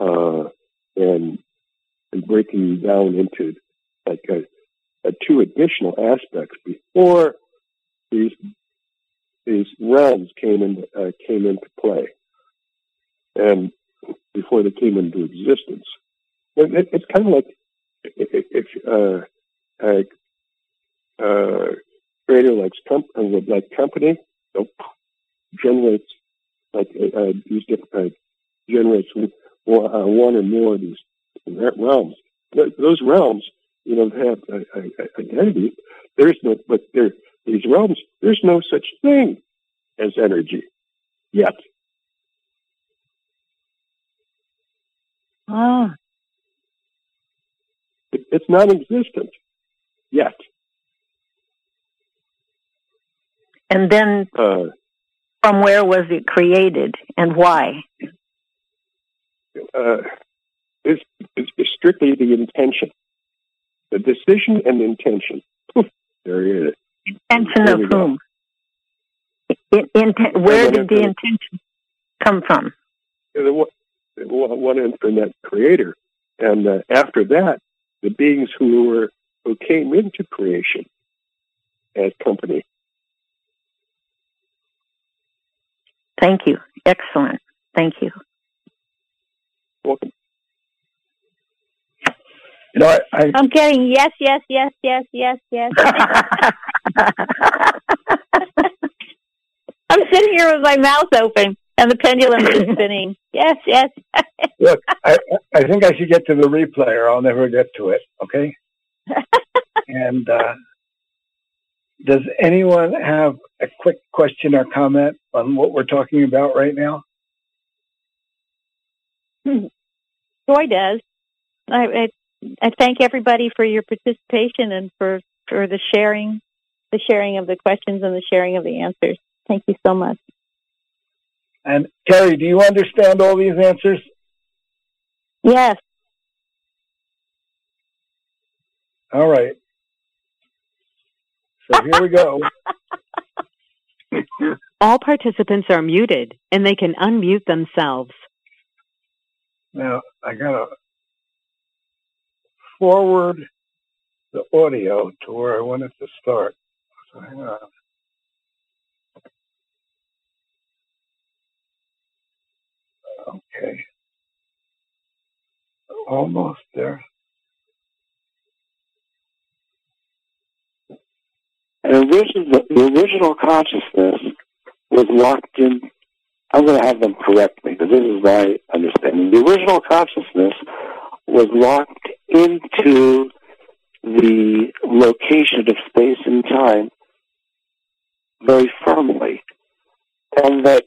uh, and and breaking down into like a, a two additional aspects before these these realms came in uh, came into play and before they came into existence. It, it's kind of like if uh, a uh, creator likes com- uh, like company generates like uh, uh these different uh, generates one, uh, one or more of these realms. Those realms, you know, have a, identity. There's no, but there these realms. There's no such thing as energy yet. Ah. It, it's non-existent yet. And then, uh, from where was it created and why? Uh, it's, it's, strictly the intention, the decision and the intention. there it is. Intention of whom? In, in, where did the intention come from? one infinite creator. And uh, after that, the beings who were who came into creation as company Thank you. Excellent. Thank you. Welcome. You know, I, I I'm getting yes, yes, yes, yes, yes, yes. (laughs) I'm sitting here with my mouth open and the pendulum is spinning. Yes, yes. look. I I think I should get to the replay or I'll never get to it. Okay. (laughs) and uh, does anyone have a quick question or comment on what we're talking about right now? Hmm. Joy does. I, I I thank everybody for your participation and for for the sharing, the sharing of the questions and the sharing of the answers. Thank you so much. And Terry, do you understand all these answers? Yes. All right. So here we go. (laughs) (laughs) All participants are muted and they can unmute themselves. Now I gotta forward the audio to where I want it to start. So hang on. Okay. Almost there. And original, the original consciousness was locked in. I'm going to have them correct me because this is my understanding. The original consciousness was locked into the location of space and time very firmly. And that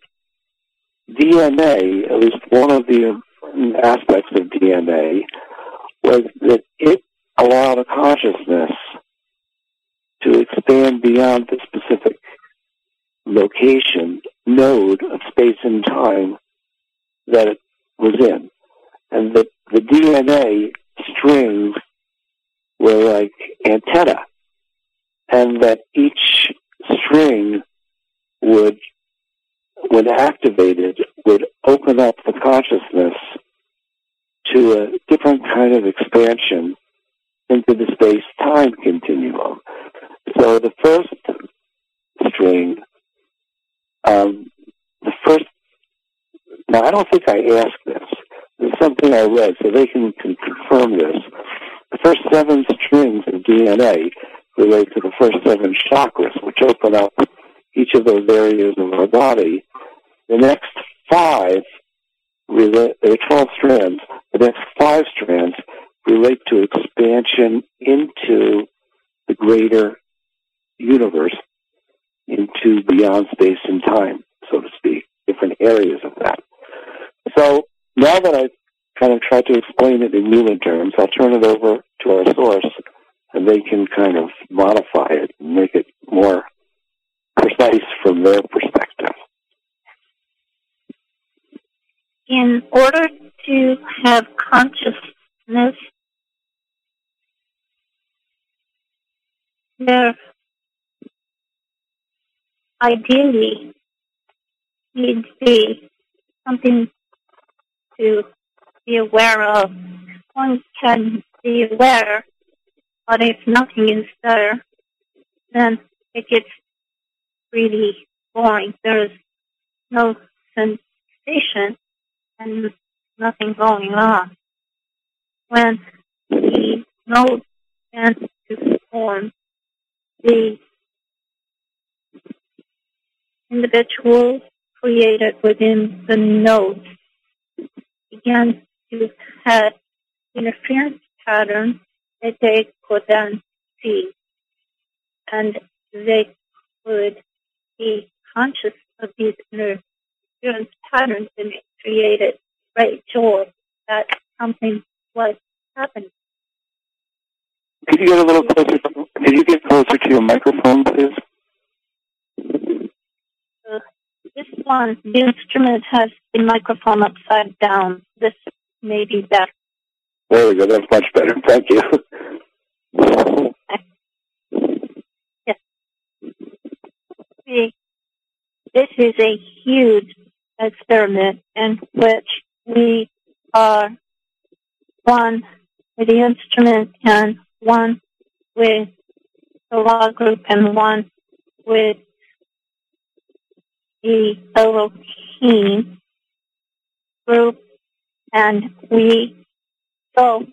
DNA, at least one of the aspects of DNA, was that it allowed a consciousness to expand beyond the specific location, node of space and time that it was in. And that the DNA strings were like antenna, and that each string would, when activated, would open up the consciousness to a different kind of expansion into the space-time continuum. So the first string, um, the first, now I don't think I asked this, it's something I read, so they can, can confirm this. The first seven strings of DNA relate to the first seven chakras, which open up each of those areas of our body. The next five there are 12 strands. The next five strands relate to expansion into the greater universe, into beyond space and time, so to speak, different areas of that. So now that I've kind of tried to explain it in human terms, I'll turn it over to our source and they can kind of modify it and make it more precise from their perspective. In order to have consciousness, there ideally needs to be something to be aware of. One can be aware, but if nothing is there, then it gets really boring. There's no sensation and nothing going on. When the node begins to form, the individual created within the node began to have interference patterns that they could then see. And they could be conscious of these interference patterns and it created great joy that something was happening. Could you get a little closer? Could you get closer to your microphone, please? Uh, this one, the instrument has the microphone upside down. This may be better. There we go. That's much better. Thank you. yes. See, this is a huge experiment in which we are one the instrument and one with the law group and one with the team group and we so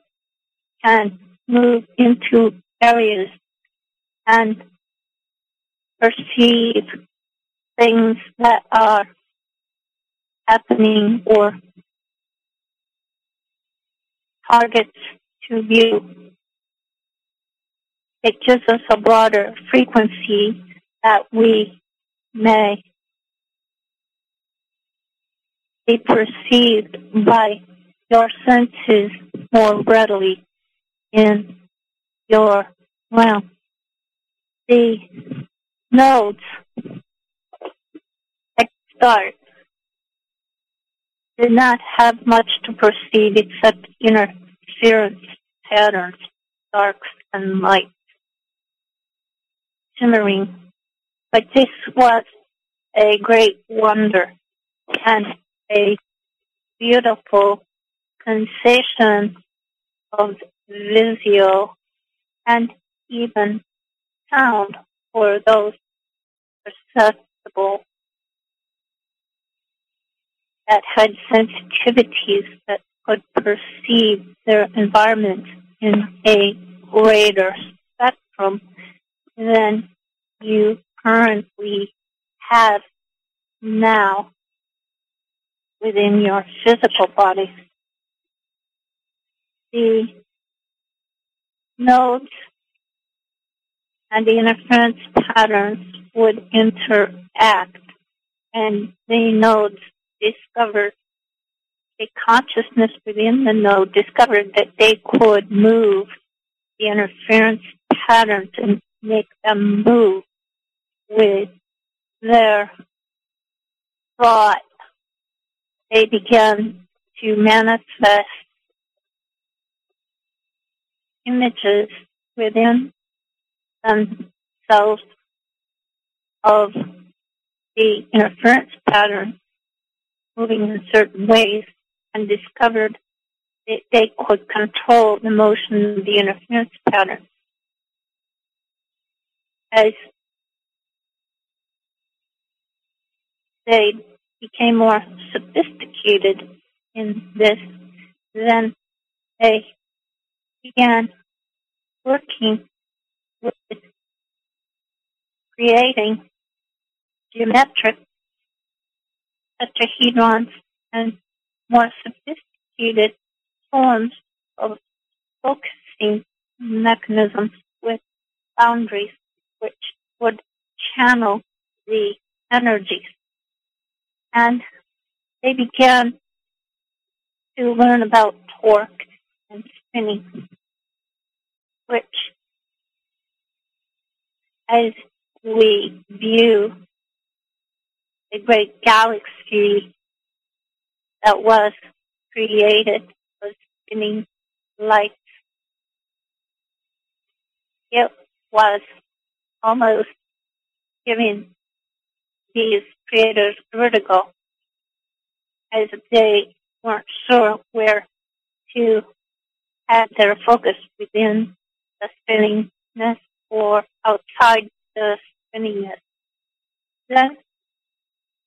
can move into areas and perceive things that are happening or targets to view. It gives us a broader frequency that we may be perceived by your senses more readily in your realm. The nodes at start did not have much to perceive except interference patterns, darks and lights, shimmering. But this was a great wonder and a beautiful sensation of visual and even sound for those perceptible that had sensitivities that could perceive their environment in a greater spectrum than you currently have now within your physical body. The nodes and the interference patterns would interact and the nodes discovered the consciousness within the node discovered that they could move the interference patterns and make them move with their thought. They began to manifest images within themselves of the interference pattern moving in certain ways and discovered that they could control the motion of the interference pattern. As they became more sophisticated in this, then they began working with creating geometric tetrahedrons and more sophisticated forms of focusing mechanisms with boundaries which would channel the energies. And they began to learn about torque and spinning, which as we view the great galaxy that was created was spinning lights. It was almost giving these creators vertigo as they weren't sure where to have their focus within the spinningness or outside the spinningness. Then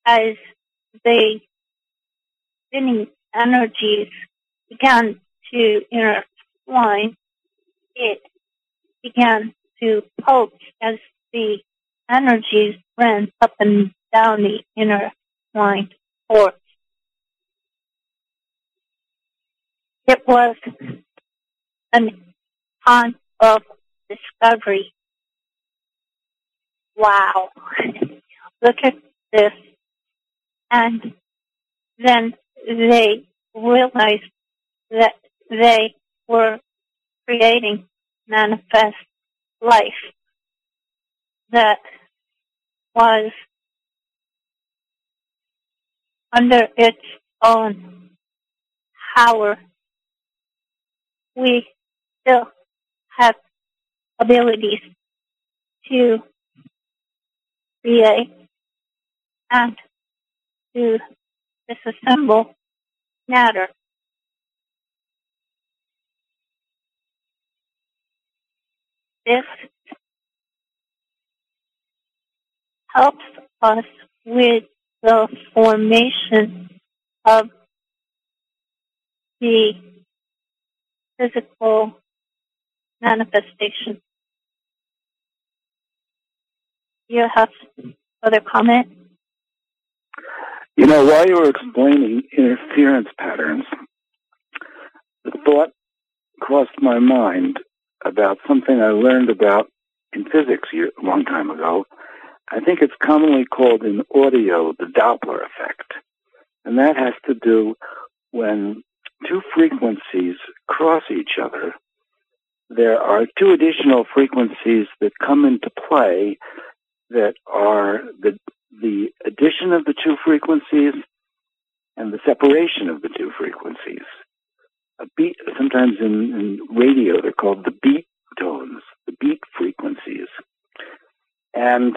as the spinning energies began to intertwine, it began to pulse as the energies ran up and down the intertwined force. It was an time of discovery. Wow. Look at this and then they realized that they were creating manifest life that was under its own power. We still have abilities to create and to disassemble matter. This helps us with the formation of the physical manifestation. You have other comment? You know, while you were explaining interference patterns, the thought crossed my mind about something I learned about in physics a long time ago. I think it's commonly called in audio the Doppler effect. And that has to do when two frequencies cross each other, there are two additional frequencies that come into play that are the, the addition of the two frequencies and the separation of the two frequencies. A beat, sometimes in, in radio, they're called the beat tones, the beat frequencies. And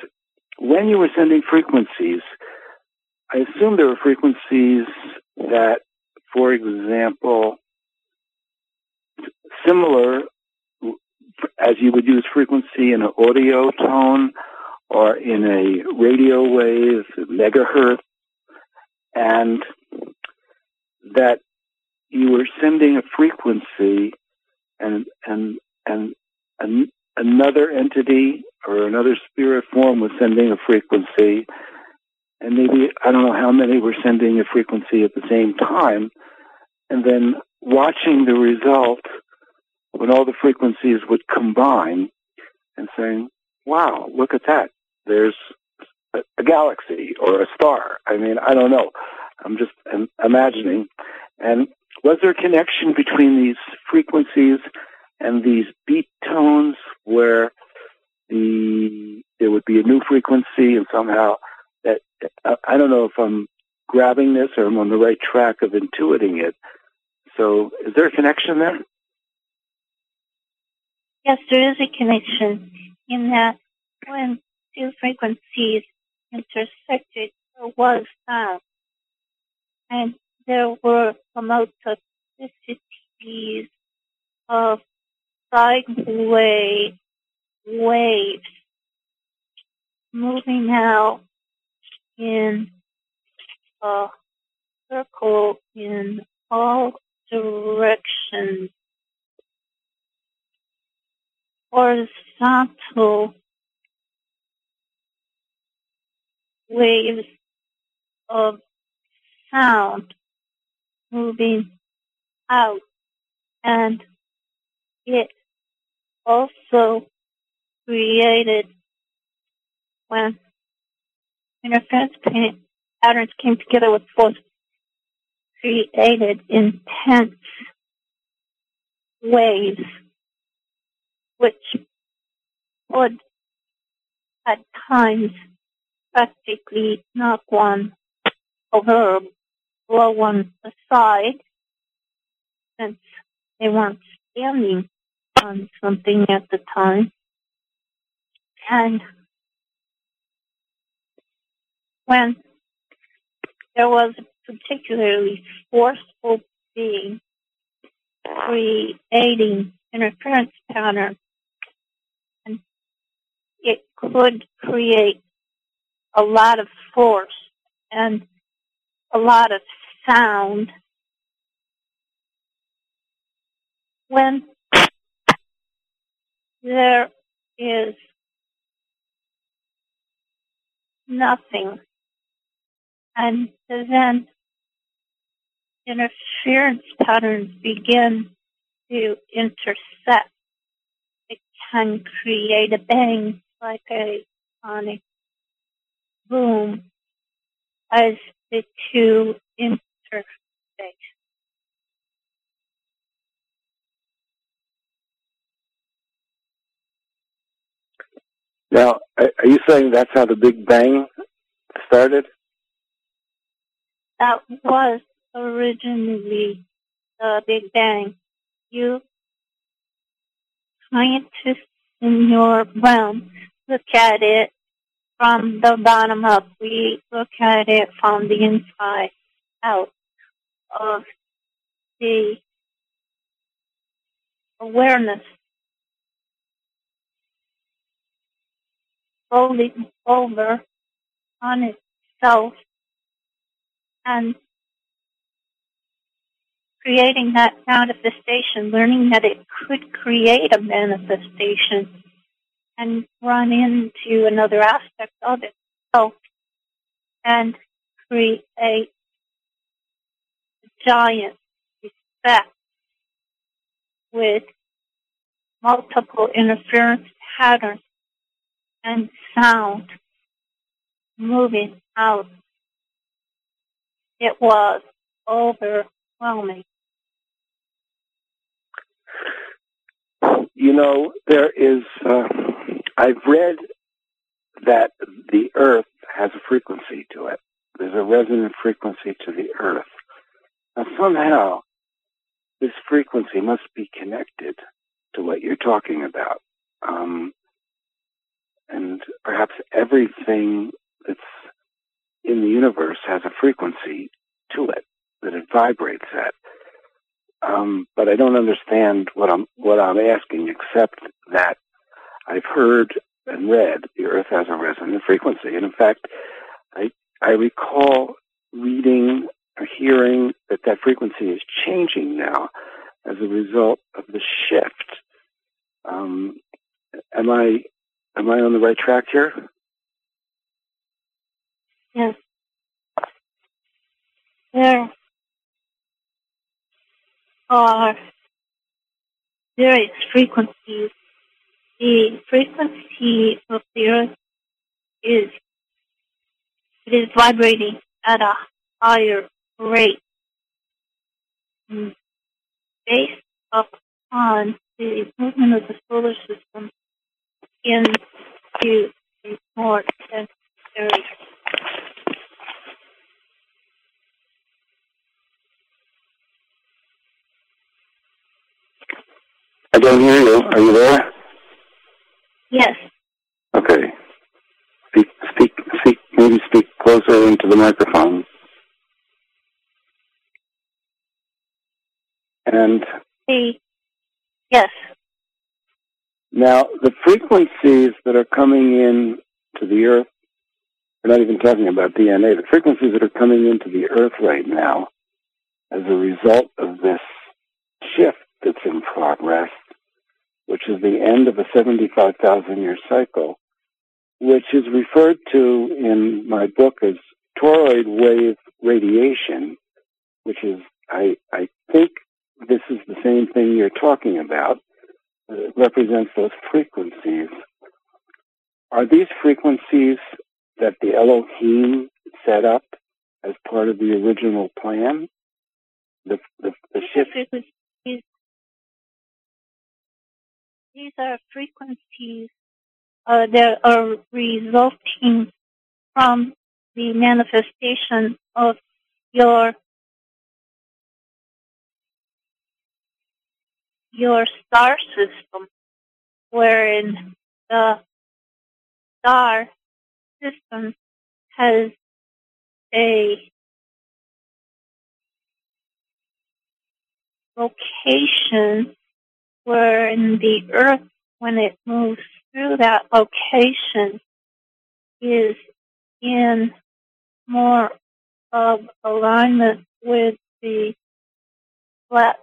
when you were sending frequencies, I assume there were frequencies that, for example, similar as you would use frequency in an audio tone or in a radio wave, megahertz, and that you were sending a frequency and and and an, another entity or another spirit form was sending a frequency and maybe I don't know how many were sending a frequency at the same time and then watching the result when all the frequencies would combine and saying, wow, look at that. There's a, a galaxy or a star. I mean, I don't know. I'm just imagining. And was there a connection between these frequencies and these beat tones where the there would be a new frequency and somehow that I don't know if I'm grabbing this or I'm on the right track of intuiting it. So is there a connection there? Yes, there is a connection in that when two frequencies intersected, there was sound. And there were multiplicities of sideway waves moving out in a circle in all directions. Horizontal waves of sound moving out. And it also created when interference patterns came together with force created intense waves which would at times practically knock one over blow one aside since they weren't standing on something at the time. And when there was a particularly forceful being creating interference pattern, and it could create a lot of force and a lot of sound when there is nothing and then interference patterns begin to intersect. It can create a bang like a sonic boom as the two interface. Now, are you saying that's how the Big Bang started? That was originally the Big Bang. You scientists in your realm look at it from the bottom up. We look at it from the inside out of the awareness folding over on itself and creating that manifestation, learning that it could create a manifestation and run into another aspect of itself and create giant effect with multiple interference patterns and sound moving out. It was overwhelming. You know, there is, uh, I've read that the earth has a frequency to it. There's a resonant frequency to the earth. Now, somehow, this frequency must be connected to what you're talking about. Um, and perhaps everything that's in the universe has a frequency to it that it vibrates at. Um, but I don't understand what I'm what I'm asking, except that I've heard and read the Earth has a resonant frequency, and in fact, I I recall reading or hearing that that frequency is changing now as a result of the shift. Um, am I am I on the right track here? Yes. There are various frequencies. The frequency of the earth is it is vibrating at a higher rate based upon the movement of the solar system into a more dense area. I don't hear you. Are you there? Yes. Okay. Speak, speak, speak. Maybe speak closer into the microphone. And The yes. now the frequencies that are coming in to the Earth, we're not even talking about DNA, the frequencies that are coming into the Earth right now as a result of this shift that's in progress, which is the end of a 75,000 year cycle, which is referred to in my book as toroid wave radiation, which is, I, I think this is the same thing you're talking about. It represents those frequencies. Are these frequencies that the Elohim set up as part of the original plan? The, the, the shift. These are frequencies uh, that are resulting from the manifestation of your your star system, wherein the star system has a location wherein the earth, when it moves through that location, is in more of alignment with the flat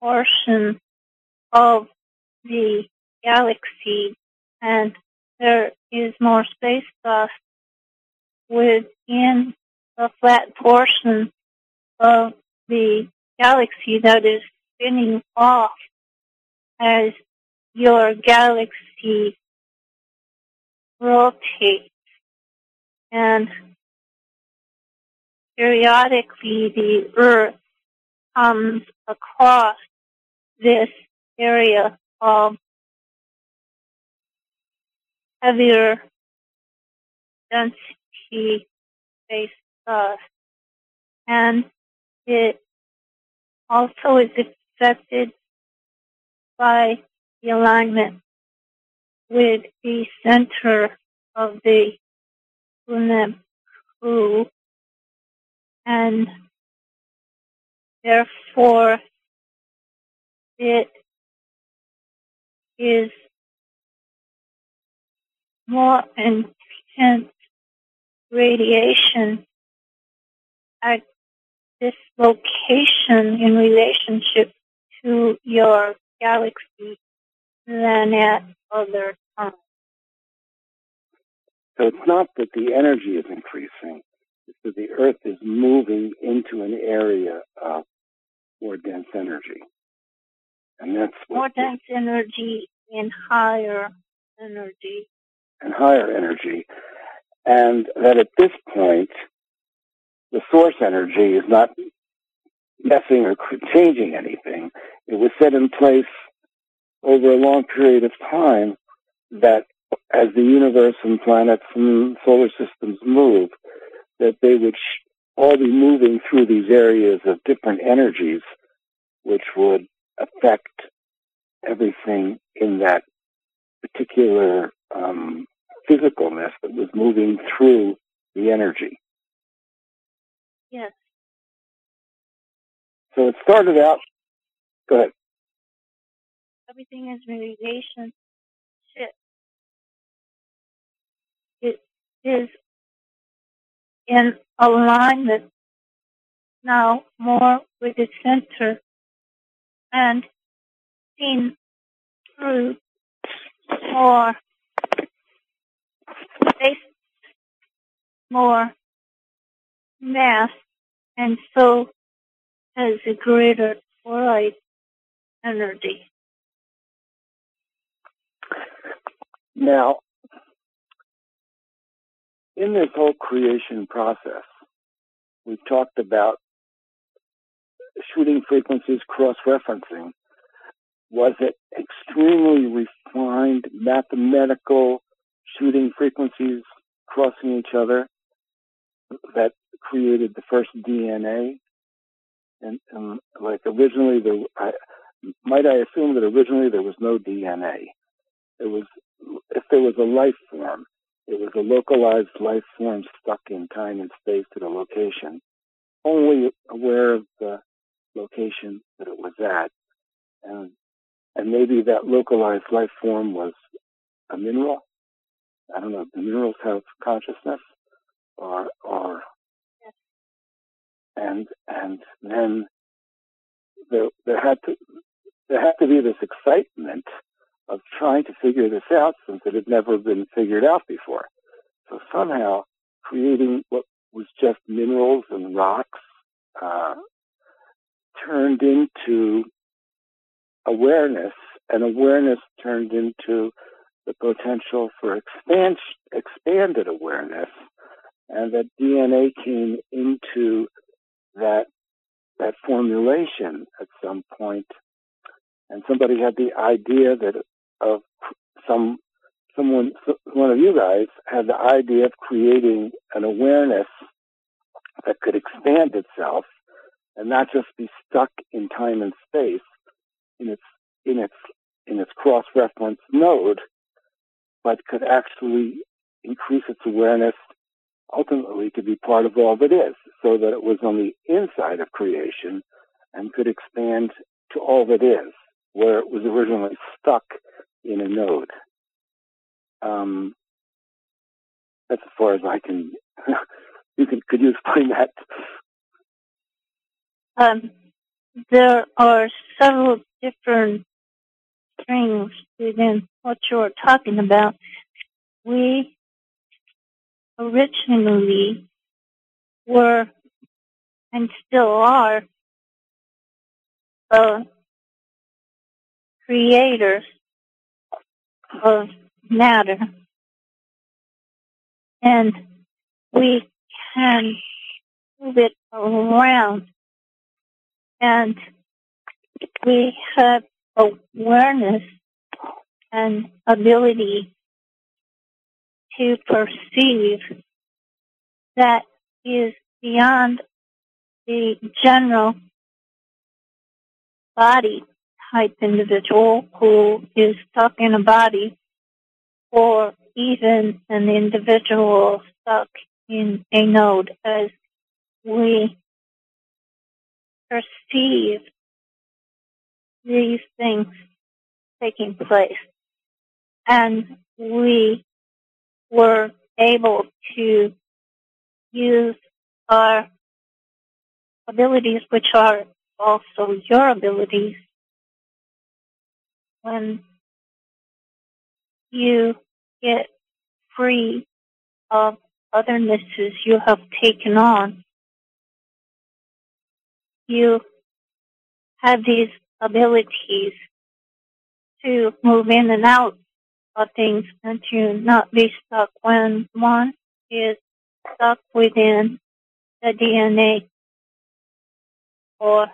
portion of the galaxy and there is more space dust within the flat portion of the galaxy that is spinning off as your galaxy rotates. And periodically the earth comes across this area of heavier density space dust. Uh, and it also is affected by the alignment with the center of the Unemu and therefore it is more intense radiation at this location in relationship to your galaxy than at other times. So it's not that the energy is increasing, it's that the Earth is moving into an area of more dense energy. And that's more dense energy and higher energy. And higher energy. And that at this point, the source energy is not messing or changing anything. It was set in place over a long period of time that as the universe and planets and solar systems move, that they would all be moving through these areas of different energies, which would affect everything in that particular um, physicalness that was moving through the energy. Yes. So it started out. Go ahead. Everything is relation. Shit. It is in alignment now more with the center and seen through um, more space, more mass, and so has a greater light energy. Now, in this whole creation process, we've talked about shooting frequencies cross-referencing. Was it extremely refined mathematical shooting frequencies crossing each other that created the first DNA? And, and like originally, there, I, might I assume that originally there was no DNA? It was, if there was a life form, it was a localized life form stuck in time and space at a location, only aware of the location that it was at. And, and maybe that localized life form was a mineral. I don't know, do minerals have consciousness? Or, or, and, and then there, there had to, there had to be this excitement of trying to figure this out since it had never been figured out before. So somehow creating what was just minerals and rocks uh, turned into awareness, and awareness turned into the potential for expand, expanded awareness, and that DNA came into that that formulation at some point, and somebody had the idea that of some someone one of you guys had the idea of creating an awareness that could expand itself and not just be stuck in time and space in its in its in its cross reference node, but could actually increase its awareness ultimately to be part of all that is, so that it was on the inside of creation and could expand to all that is, where it was originally stuck in a node. Um, that's as far as I can. (laughs) you can could you explain that? Um, there are several different strings within what you're talking about. We originally were and still are uh, creators of matter. And we can move it around. And we have awareness and ability to perceive that is beyond the general body type individual who is stuck in a body or even an individual stuck in a node. As we perceive these things taking place. And we were able to use our abilities which are also your abilities when you get free of othernesses you have taken on. You have these abilities to move in and out of things and to not be stuck when one is stuck within the DNA or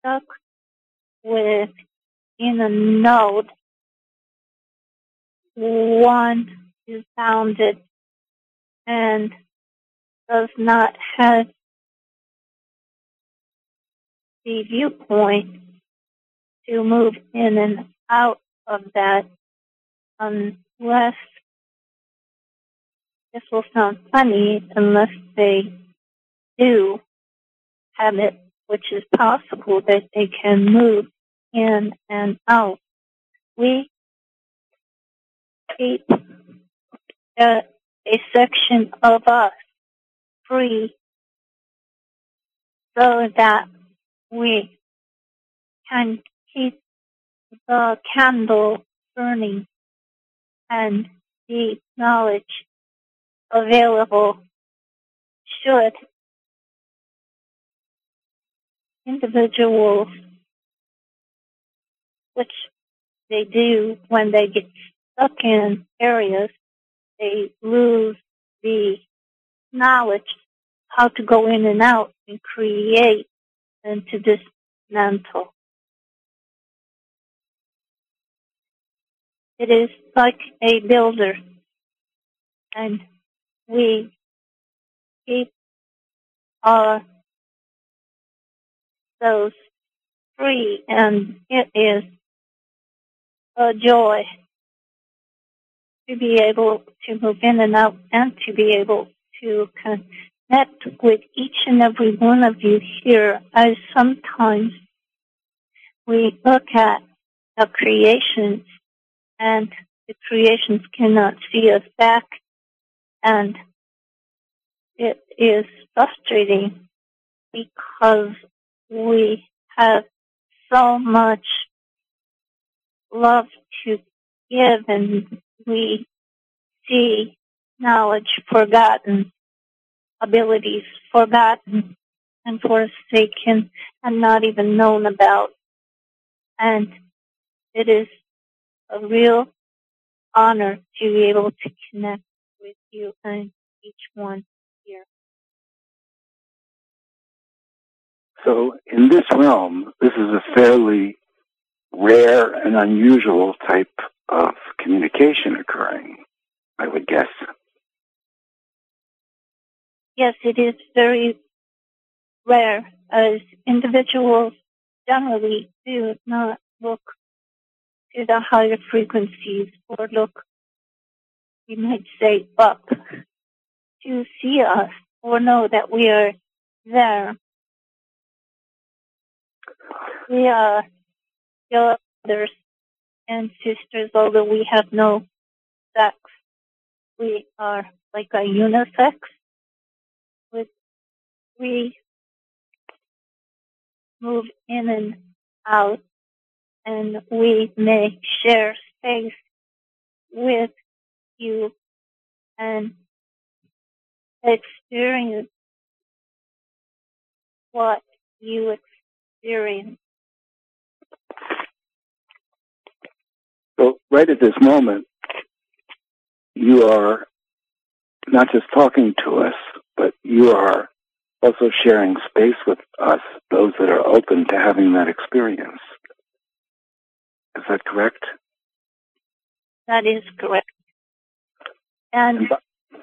stuck with in a node one is bounded and does not have the viewpoint to move in and out of that unless this will sound funny unless they do have it, which is possible that they can move in and out. We keep a, a section of us free so that we can keep the candle burning and the knowledge available should individuals, which they do when they get stuck in areas, they lose the knowledge how to go in and out and create and to dismantle. It is like a builder. And we keep our those free and it is a joy to be able to move in and out and to be able to connect with each and every one of you here. As sometimes we look at the creations and the creations cannot see us back and it is frustrating because we have so much love to give and we see knowledge forgotten, abilities forgotten and forsaken and not even known about. And it is a real honor to be able to connect with you and each one here. So in this realm, this is a fairly rare and unusual type of communication occurring, I would guess. Yes, it is very rare as individuals generally do not look to the higher frequencies or look, we might say, up to see us or know that we are there. We are your brothers and sisters, although we have no sex. We are like a unisex. With we move in and out, and we may share space with you and experience what you experience. So right at this moment, you are not just talking to us, but you are also sharing space with us, those that are open to having that experience. Is that correct? That is correct. And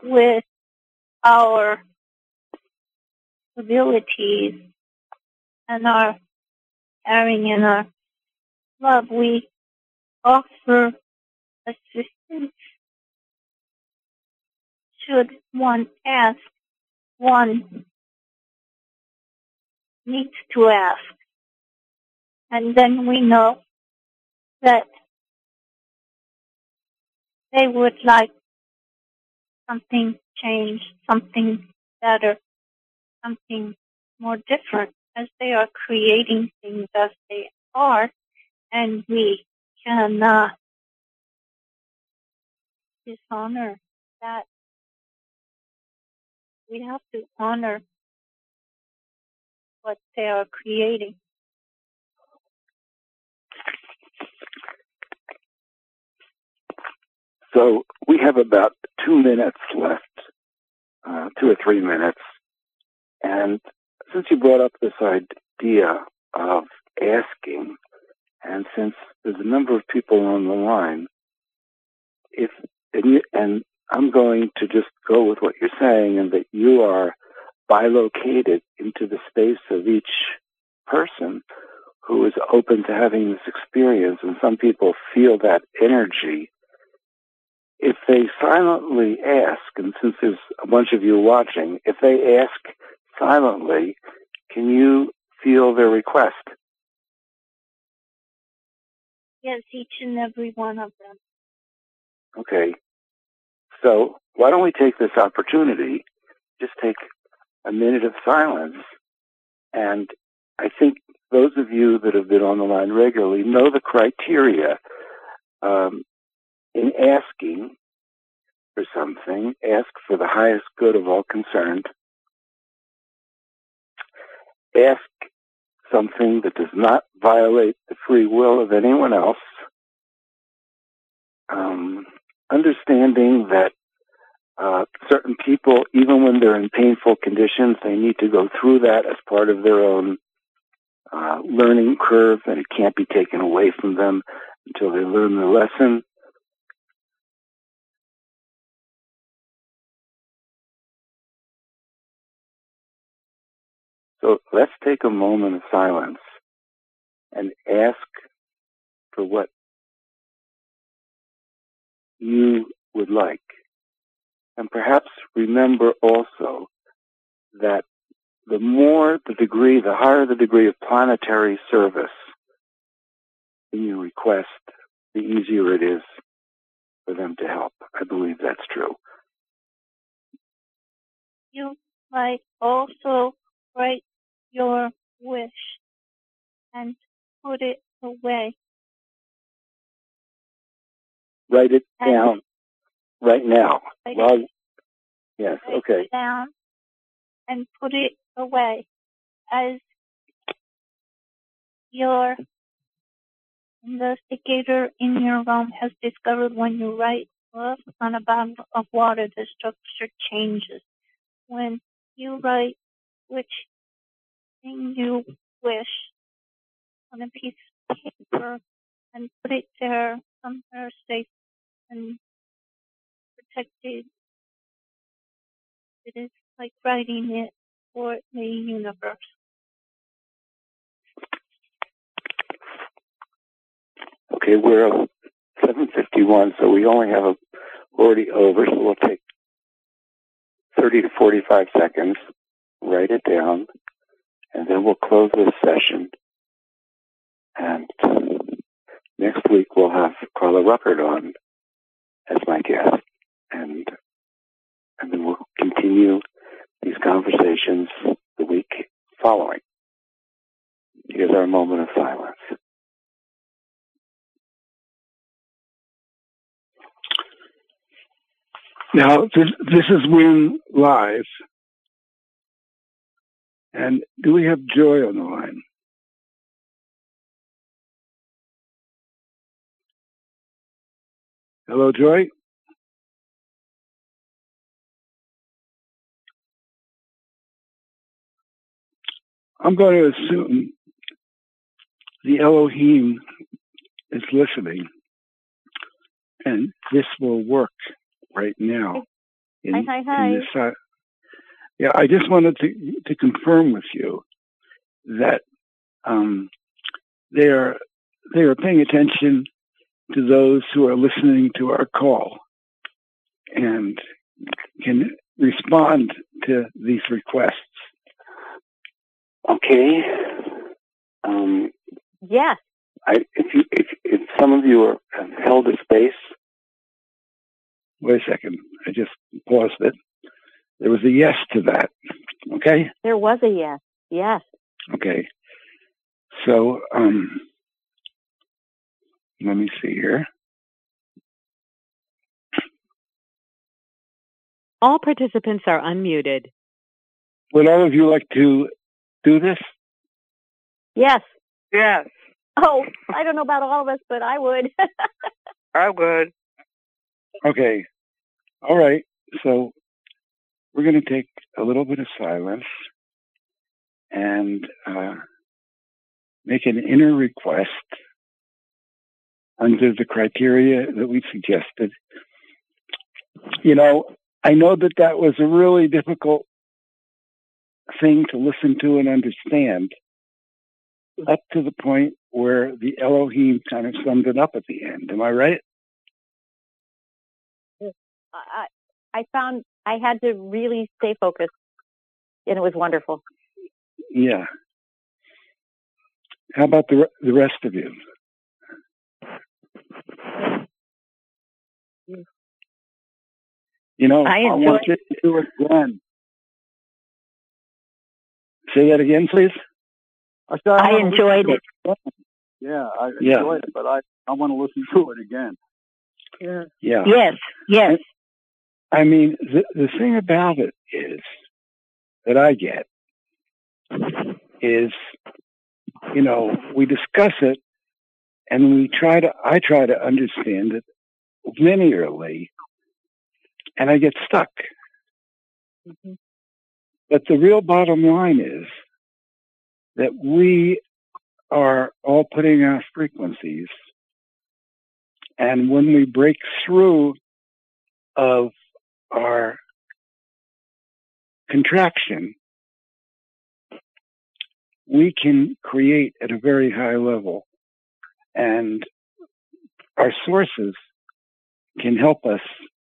with our abilities and our caring and our love, we offer assistance should one ask, one needs to ask. And then we know that they would like something changed, something better, something more different as they are creating things as they are, and we cannot dishonor that. We have to honor what they are creating. So we have about two minutes left, uh, two or three minutes. And since you brought up this idea of asking, and since there's a number of people on the line, if and, you, and I'm going to just go with what you're saying, and that you are bilocated into the space of each person who is open to having this experience, and some people feel that energy. If they silently ask, and since there's a bunch of you watching, if they ask silently, can you feel their request? Yes, each and every one of them. Okay. So why don't we take this opportunity, just take a minute of silence, and I think those of you that have been on the line regularly know the criteria um, in asking for something. Ask for the highest good of all concerned. Ask something that does not violate the free will of anyone else. Um, understanding that uh, certain people, even when they're in painful conditions, they need to go through that as part of their own uh, learning curve, and it can't be taken away from them until they learn the lesson. So let's take a moment of silence and ask for what you would like. And perhaps remember also that the more the degree, the higher the degree of planetary service in your request, the easier it is for them to help. I believe that's true. You might also write your wish and put it away. Write it And- down right now. Yes, write okay. it down and put it away as your investigator in your realm has discovered when you write love on a bottle of water, the structure changes. When you write which thing you wish on a piece of paper and put it there somewhere safe and protected, it is like writing it for the universe. Okay, we're at 751, so we only have a, already over, so we'll take 30 to 45 seconds, write it down, and then we'll close this session. And next week we'll have Carla Rueckert on as my guest, and and then we'll continue these conversations the week following. Here's our moment of silence. Now, this, this is Win Live. And do we have Joy on the line? Hello, Joy? I'm going to assume the Elohim is listening, and this will work right now. In, Hi, hi, hi. in yeah, I just wanted to to confirm with you that um, they are they are paying attention to those who are listening to our call and can respond to these requests. Okay. Um, Yes. I, if you if, if some of you are, have held a space, Wait a second. I just paused it. There was a yes to that. Okay? There was a yes. Yes. Okay. So, um, let me see here. All participants are unmuted. Would all of you like to do this? Yes. Yes. Oh, I don't know about all of us, but I would. (laughs) I would. Okay. All right. So we're going to take a little bit of silence and uh, make an inner request under the criteria that we suggested. You know, I know that that was a really difficult thing to listen to and understand up to the point where the Elohim kind of summed it up at the end. Am I right? I, I found I had to really stay focused, and it was wonderful. Yeah. How about the the rest of you? You know, I I want enjoyed you to do it again. Say that again, please. I, said, I, I enjoyed listen it. Yeah, I Yeah. enjoyed it, but I, I want to listen to it again. Yeah. Yeah. Yes. Yes. I mean, the the thing about it is that I get is, you know, we discuss it and we try to, I try to understand it linearly and I get stuck. Mm-hmm. But the real bottom line is that we are all putting out frequencies. And when we break through of our contraction, we can create at a very high level. And our sources can help us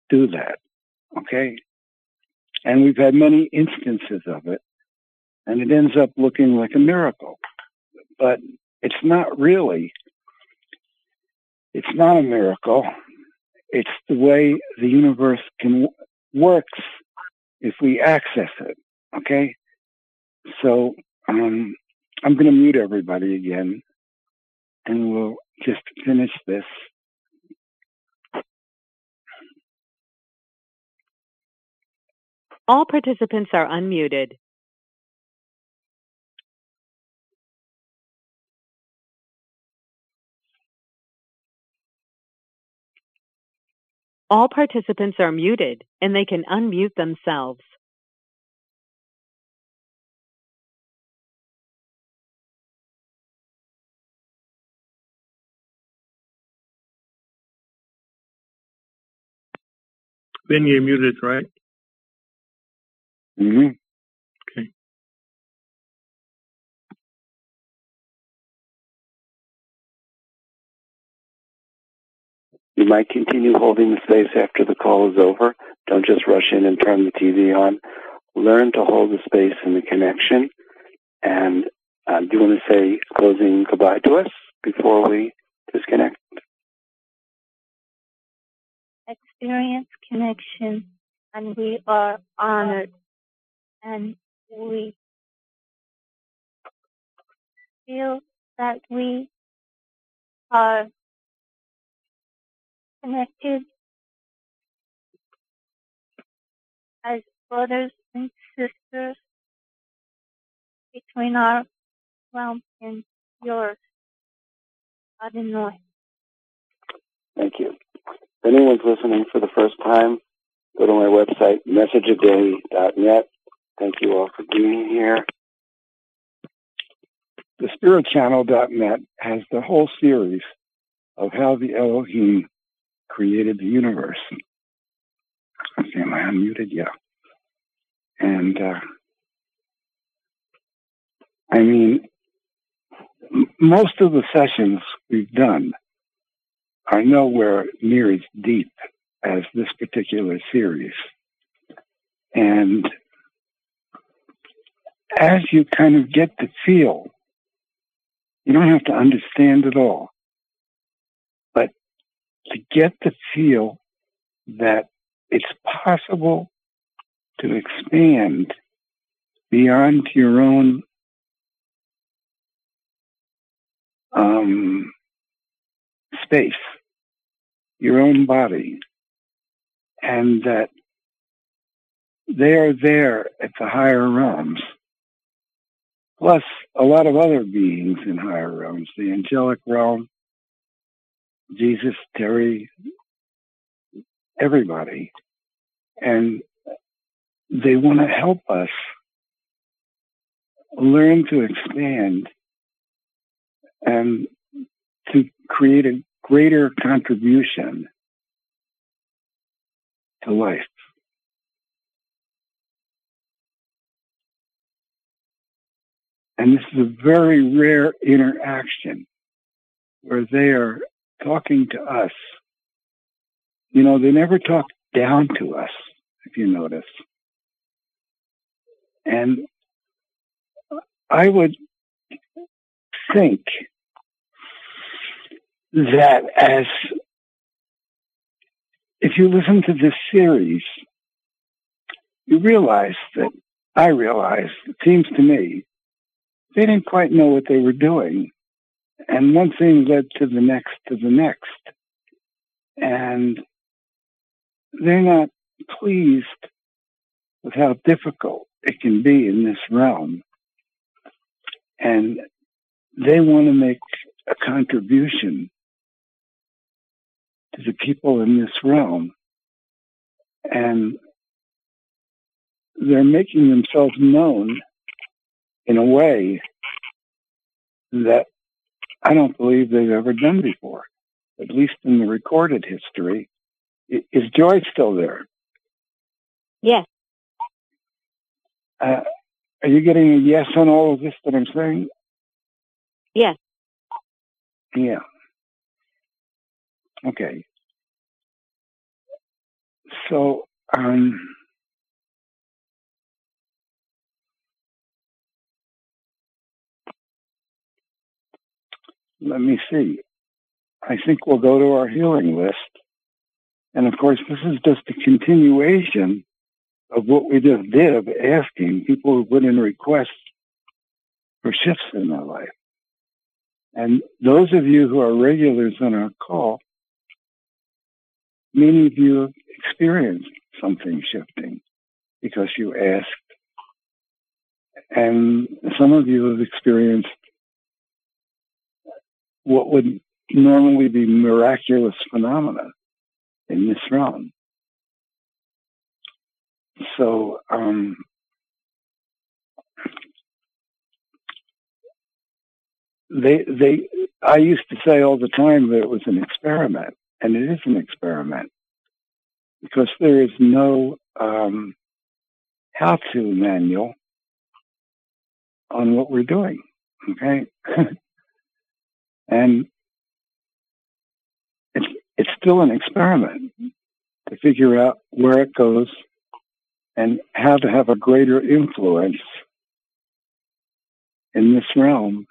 do that. Okay. And we've had many instances of it. And it ends up looking like a miracle. But it's not really. It's not a miracle. It's the way the universe can works if we access it. Okay. So um, I'm going to mute everybody again, and we'll just finish this. All participants are unmuted. All participants are muted and they can unmute themselves. Ben, you're muted, right? Mm-hmm. You might continue holding the space after the call is over. Don't just rush in and turn the TV on. Learn to hold the space and the connection. And uh, do you want to say closing goodbye to us before we disconnect? experience connection and we are honored and we feel that we are connected as brothers and sisters between our realm and yours. Adonai. Thank you. If anyone's listening for the first time, go to my website, messageaday.net. Thank you all for being here. The spiritchannel.net has the whole series of how the Elohim created the universe. Let's see, am I unmuted? Yeah. And, uh, I mean, m- most of the sessions we've done are nowhere near as deep as this particular series. And as you kind of get the feel, you don't have to understand it all, to get the feel that it's possible to expand beyond your own um, space, your own body, and that they are there at the higher realms. Plus, a lot of other beings in higher realms, the angelic realm, Jesus, Terry, everybody. And they want to help us learn to expand and to create a greater contribution to life. And this is a very rare interaction where they are talking to us. You know, they never talk down to us, if you notice. And I would think that as if you listen to this series, you realize that I realize, it seems to me, they didn't quite know what they were doing. And one thing led to the next to the next. And they're not pleased with how difficult it can be in this realm. And they want to make a contribution to the people in this realm. And they're making themselves known in a way that I don't believe they've ever done before, at least in the recorded history. Is Joy still there? Yes. Uh, are you getting a yes on all of this that I'm saying? Yes. Yeah. Okay. So, um, let me see. I think we'll go to our healing list. And of course, this is just a continuation of what we just did of asking people who put in requests for shifts in their life. And those of you who are regulars on our call, many of you have experienced something shifting because you asked. And some of you have experienced what would normally be miraculous phenomena in this realm. So, um, they, they, I used to say all the time that it was an experiment, and it is an experiment because there is no um, how-to manual on what we're doing. Okay, (laughs) and it's it's still an experiment to figure out where it goes and how to have a greater influence in this realm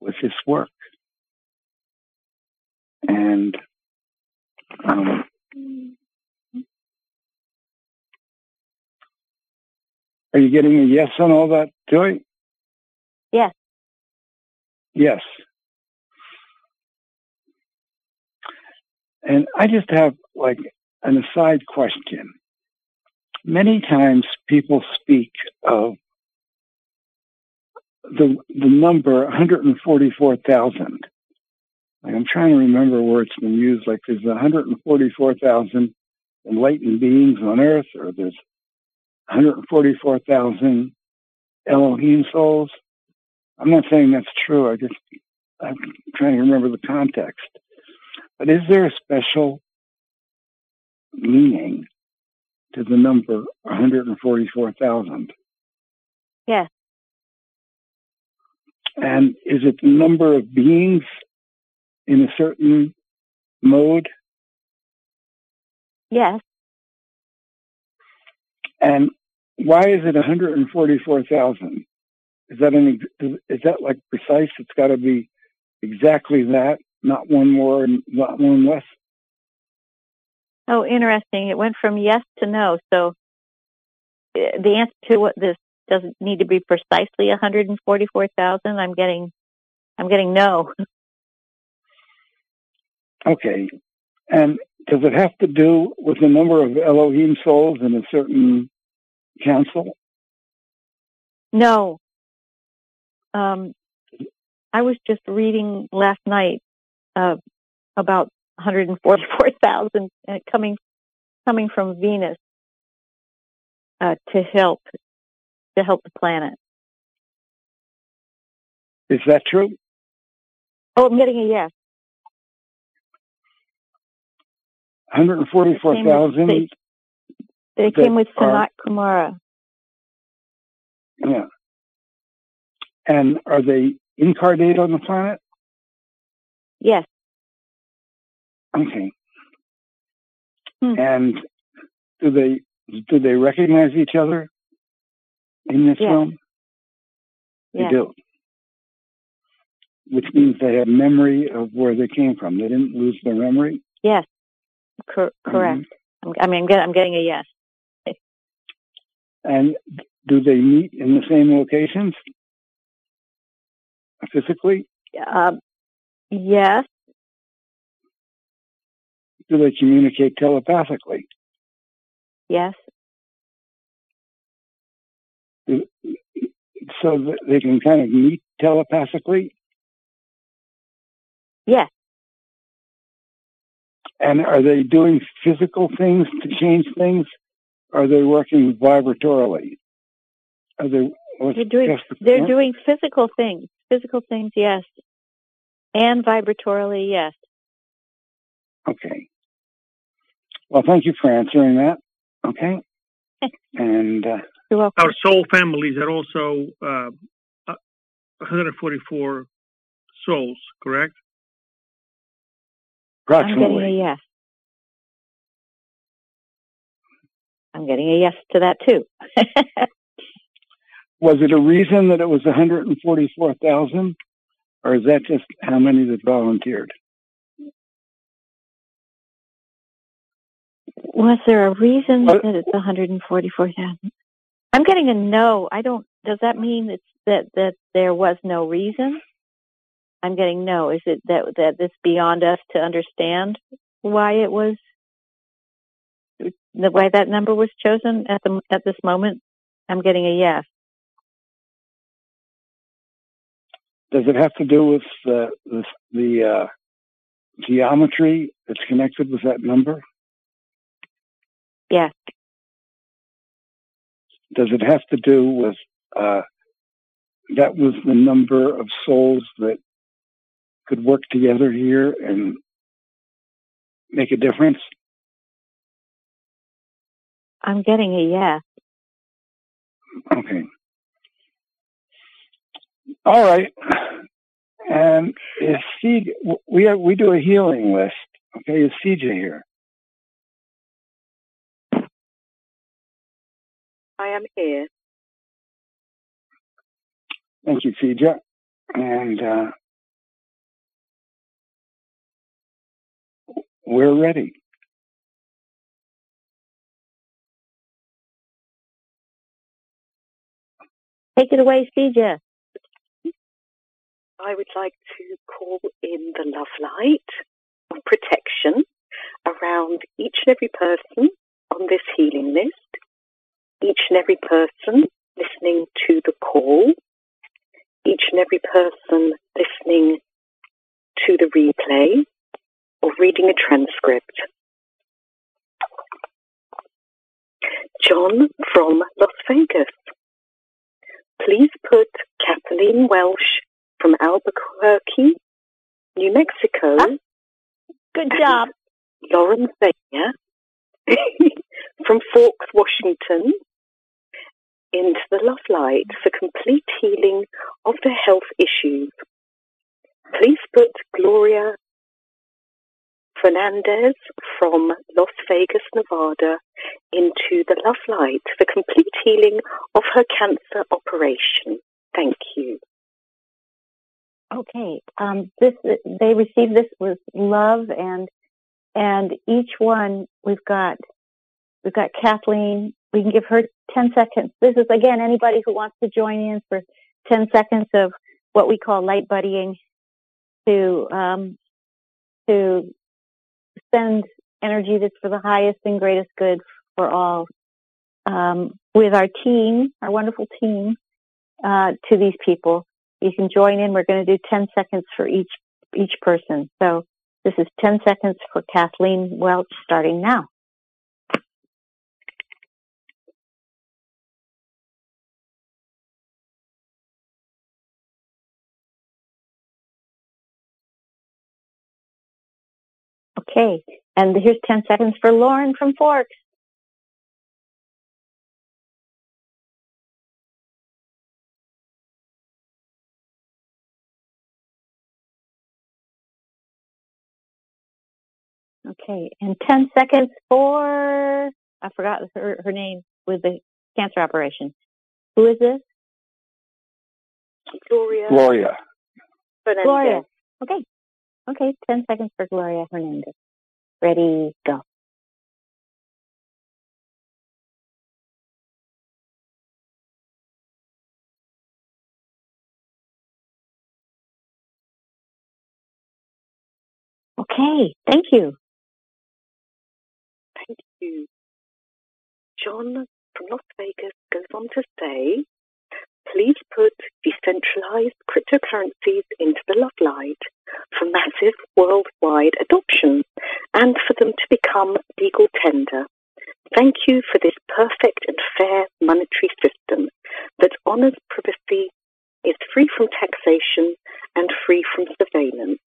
with this work. And um, are you getting a yes on all that, Joy? Yes. Yes. And I just have like an aside question. Many times people speak of the the number 144,000. Like I'm trying to remember where it's been used. Like there's 144,000 enlightened beings on Earth, or there's 144,000 Elohim souls. I'm not saying that's true. I just I'm trying to remember the context. But is there a special meaning to the number 144,000? Yes. And is it the number of beings in a certain mode? Yes. And why is it 144,000? Is that an is that like precise? It's got to be exactly that, not one more and not one less. Oh, interesting. It went from yes to no. So eh, the answer to what this doesn't need to be precisely 144,000. I'm getting, I'm getting no. (laughs) Okay. And does it have to do with the number of Elohim souls in a certain council? No. Um, I was just reading last night uh, about 144,000 uh, coming coming from Venus uh, to help to help the planet. Is that true? Oh, I'm getting a yes. 144,000? They, they came with Sanat Kumara. Yeah. And are they incarnate on the planet? Yes. Okay. Hmm. And do they do they recognize each other in this Yes. film? They Yes. do. Which means they have memory of where they came from. They didn't lose their memory. Yes. Cor- correct. I'm, I mean, I'm getting, I'm getting a yes. And do they meet in the same locations physically? Um, yes. Do they communicate telepathically? Yes. So that they can kind of meet telepathically? Yes. And are they doing physical things to change things? Are they working vibratorily? Are they? They're doing just- they're doing physical things. Physical things, yes. And vibratorily, yes. Okay. Well, thank you for answering that. Okay. (laughs) and uh, Our soul families are also uh, uh, 144 souls, correct? I'm getting a approximately. yes. I'm getting a yes to that too. (laughs) Was it a reason that it was 144,000, or is that just how many that volunteered? Was there a reason that it's 144,000? I'm getting a no. I don't. Does that mean it's that that there was no reason? I'm getting no. Is it that that it's beyond us to understand why it was the why that number was chosen at the at this moment? I'm getting a yes. Does it have to do with uh, the, the uh, geometry that's connected with that number? Yes. Does it have to do with uh, that was the number of souls that could work together here and make a difference? I'm getting a yes. Okay. All right. And is CJ, we have, we do a healing list. Okay, is CJ here? I am here. Thank you, CJ. And uh, we're ready. Take it away, CJ. I would like to call in the love light of protection around each and every person on this healing list, each and every person listening to the call, each and every person listening to the replay or reading a transcript. John from Las Vegas. Please put Kathleen Welsh from Albuquerque, New Mexico. Ah, good job. Lauren (laughs) Vega from Forks, Washington, into the love light for complete healing of their health issues. Please put Gloria Fernandez from Las Vegas, Nevada, into the love light for complete healing of her cancer operation. Thank you. Okay. Um, this they received this with love and and each one we've got we've got Kathleen. We can give her ten seconds. This is again anybody who wants to join in for ten seconds of what we call light buddying to um, to send energy that's for the highest and greatest good for all um, with our team, our wonderful team, uh, to these people. You can join in. We're going to do 10 seconds for each each person. So this is 10 seconds for Kathleen Welch starting now. Okay, and here's 10 seconds for Lauren from Forks. Okay, and 10 seconds for, I forgot her, her name with the cancer operation. Who is this? Gloria. Gloria. Fernandez. Gloria. Okay. Okay, 10 seconds for Gloria Hernandez. Ready, go. Okay, thank you. You. John from Las Vegas goes on to say, please put decentralized cryptocurrencies into the love light for massive worldwide adoption and for them to become legal tender. Thank you for this perfect and fair monetary system that honors privacy, is free from taxation, and free from surveillance.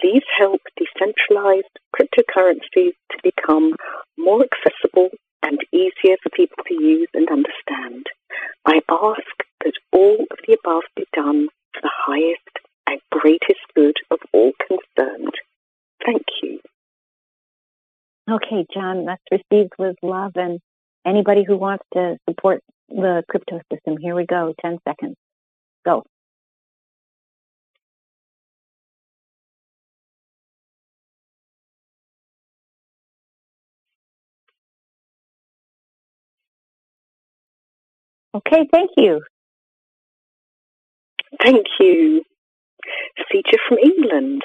Please help decentralized cryptocurrencies to become more accessible and easier for people to use and understand. I ask that all of the above be done for the highest and greatest good of all concerned. Thank you. Okay, John, that's received with love. And anybody who wants to support the crypto system, here we go. 10 seconds. Go. Okay, thank you. Thank you. Feature from England.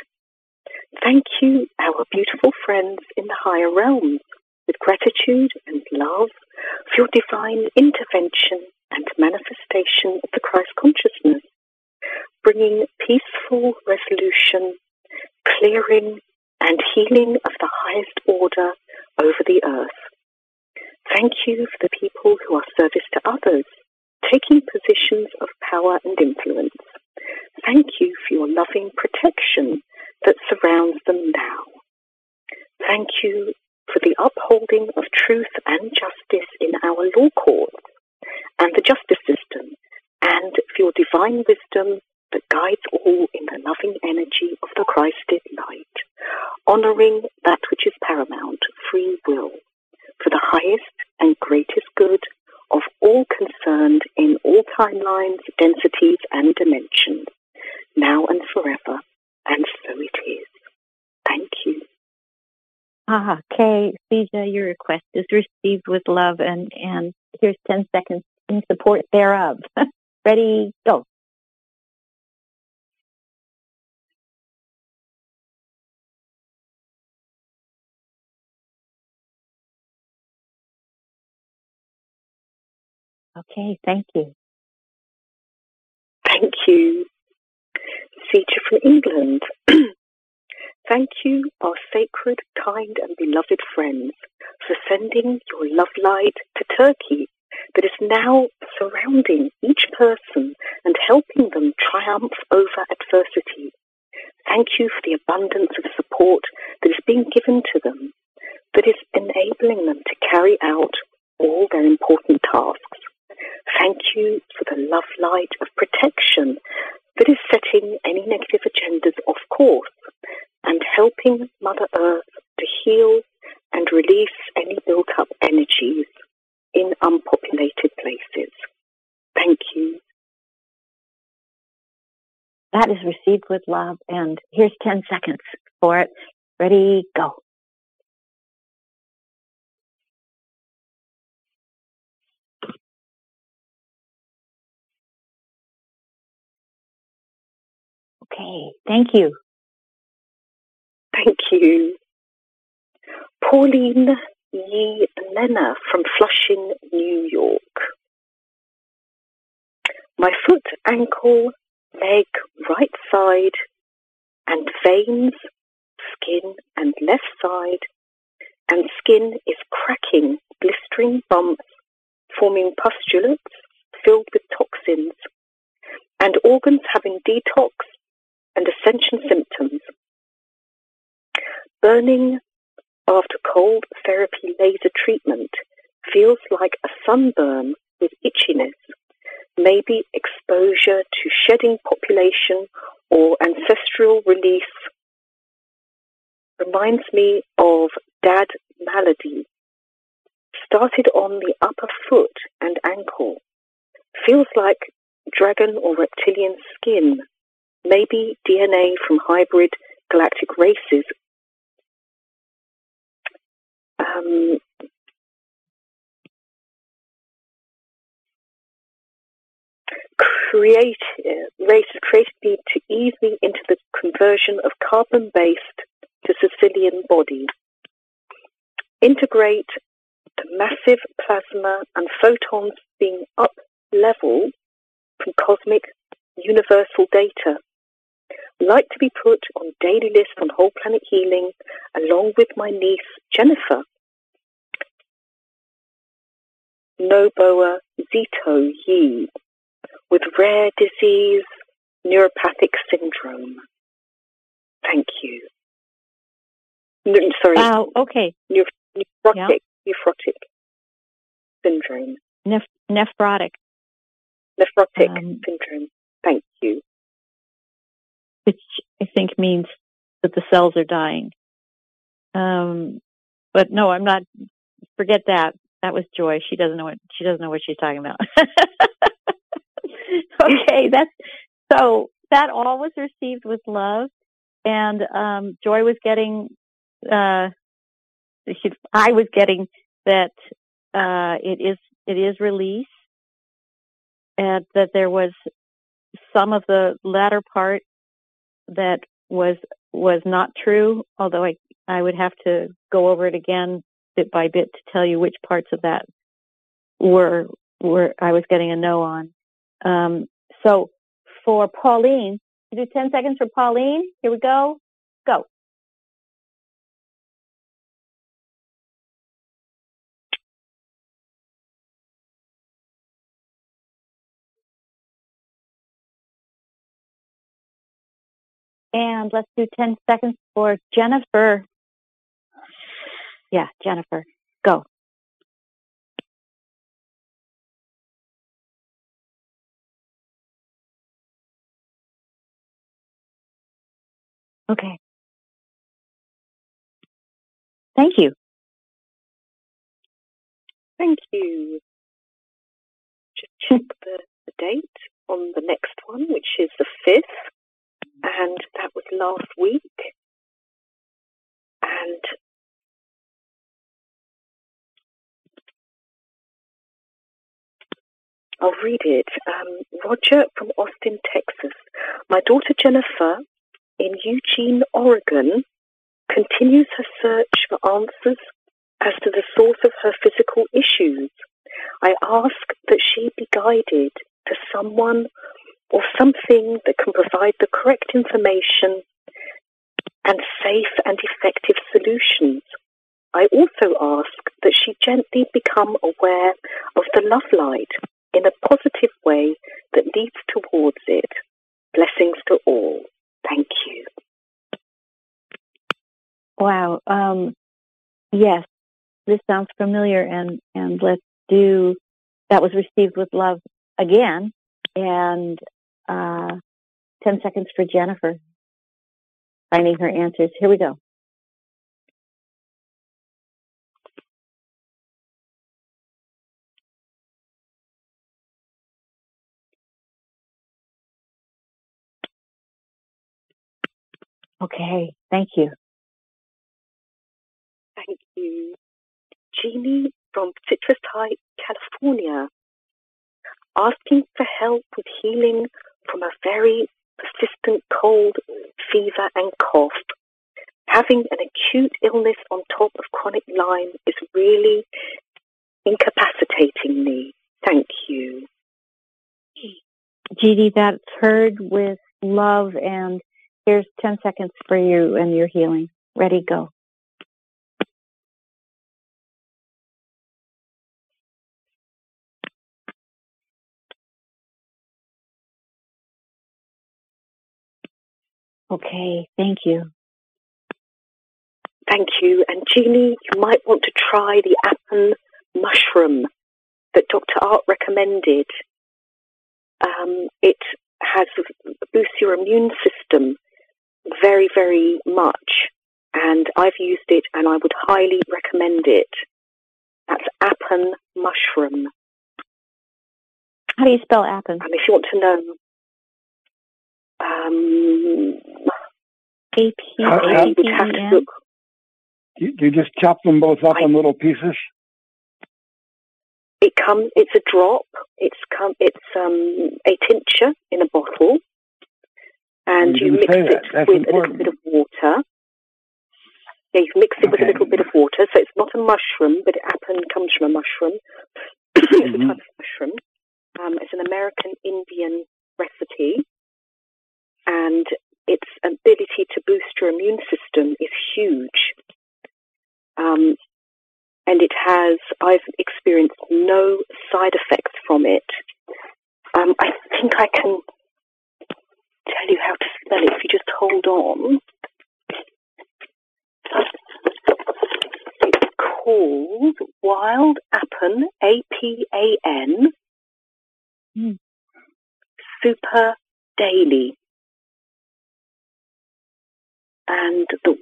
Thank you, our beautiful friends in the higher realms, with gratitude and love for your divine intervention and manifestation of the Christ consciousness, bringing peaceful resolution, clearing, and healing of the highest order over the earth. Thank you for the people who are service to others, taking positions of power and influence. Thank you for your loving protection that surrounds them now. Thank you for the upholding of truth and justice in our law courts and the justice system, and for your divine wisdom that guides all in the loving energy of the Christed light, honoring that which is paramount, free will, for the highest and greatest good of all concerned in all timelines, densities, and dimensions, now and forever. And so it is. Thank you. Ah, Kay, Sija, your request is received with love, and, and here's 10 seconds in support thereof. (laughs) Ready, go. Okay, thank you. Thank you. Feature from England. (clears throat) Thank you, our sacred, kind, and beloved friends, for sending your love light to Turkey that is now surrounding each person and helping them triumph over adversity. Thank you for the abundance of support that is being given to them, that is enabling them to carry out all their important tasks. Thank you for the love light of protection that is setting any negative agendas off course and helping Mother Earth to heal and release any built up energies in unpopulated places. Thank you. That is received with love, and here's 10 seconds for it. Ready, go. Okay, thank you. Thank you. Pauline Yee Lena from Flushing, New York. My foot, ankle, leg, right side, and veins, skin, and left side, and skin is cracking, blistering bumps, forming pustulates filled with toxins, and organs having detox and ascension symptoms. Burning after cold therapy laser treatment feels like a sunburn with itchiness, maybe exposure to shedding population or ancestral release. Reminds me of dad malady. Started on the upper foot and ankle. Feels like dragon or reptilian skin, maybe DNA from hybrid galactic races. Um, create, uh, races created me to ease me into the conversion of carbon-based to Sicilian body. Integrate the massive plasma and photons being up level from cosmic universal data. Like to be put on daily list on whole planet healing along with my niece Jennifer. Noboa Zito Yi with rare disease neuropathic syndrome. Thank you. No, sorry. Wow. Okay. Neur- nephrotic, nephrotic syndrome. Neph- nephrotic. Nephrotic Um, syndrome. Thank you. Which I think means that the cells are dying. Um, but no, I'm not. Forget that. That was Joy. She doesn't know what she doesn't know what she's talking about. (laughs) okay, that's so. That all was received with love, and um, Joy was getting. Uh, she, I was getting that uh, it is it is release, and that there was some of the latter part that was was not true, although I I would have to go over it again bit by bit to tell you which parts of that were were I was getting a no on. Um, so for Pauline, do ten seconds for Pauline. Here we go. Go. And let's do 10 seconds for Jennifer. Yeah, Jennifer, go. Okay. Thank you. Thank you. Just check the, the date on the next one, which is the 5th, and that was last week. And I'll read it. Um, Roger from Austin, Texas. My daughter Jennifer in Eugene, Oregon, continues her search for answers as to the source of her physical issues. I ask that she be guided to someone or something that can provide the correct information and safe and effective solutions. I also ask that she gently become aware of the love light in a positive way that leads towards it. Blessings to all. Thank you. Wow. Um, yes, this sounds familiar, and and let's do. That was received with love again, and uh, ten seconds for Jennifer. Finding her answers. Here we go. Okay, thank you. Thank you. Jeannie from Citrus Heights, California, asking for help with healing from a very persistent cold, fever, and cough. having an acute illness on top of chronic Lyme is really incapacitating me. Thank you. Judy, that's heard with love, and here's 10 seconds for you and your healing. Ready, go. Okay, thank you. Thank you. And Jeannie, you might want to try the Appen mushroom that Dr. Art recommended. Um, it has boosts your immune system very, very much. And I've used it and I would highly recommend it. That's Appen mushroom. How do you spell Appen? And if you want to know, um, A P A I P would have to look. You, you just chop them both up in little pieces. It comes. It's a drop. It's come. It's um, a tincture in a bottle, and You you, mix it that. That's with a little bit of water. Yeah, you mix it with a little bit of water, so it's not a mushroom, but it Appen comes from a mushroom. (coughs) it's a Mhm. type of mushroom. Um, it's an American Indian recipe, and its ability to boost your immune system is huge. Um, and it has, I've experienced no side effects from it. Um, I think I can tell you how to spell it if you just hold on. It's called Wild Appen, A-P-A-N, Mm. Super Daily. And the,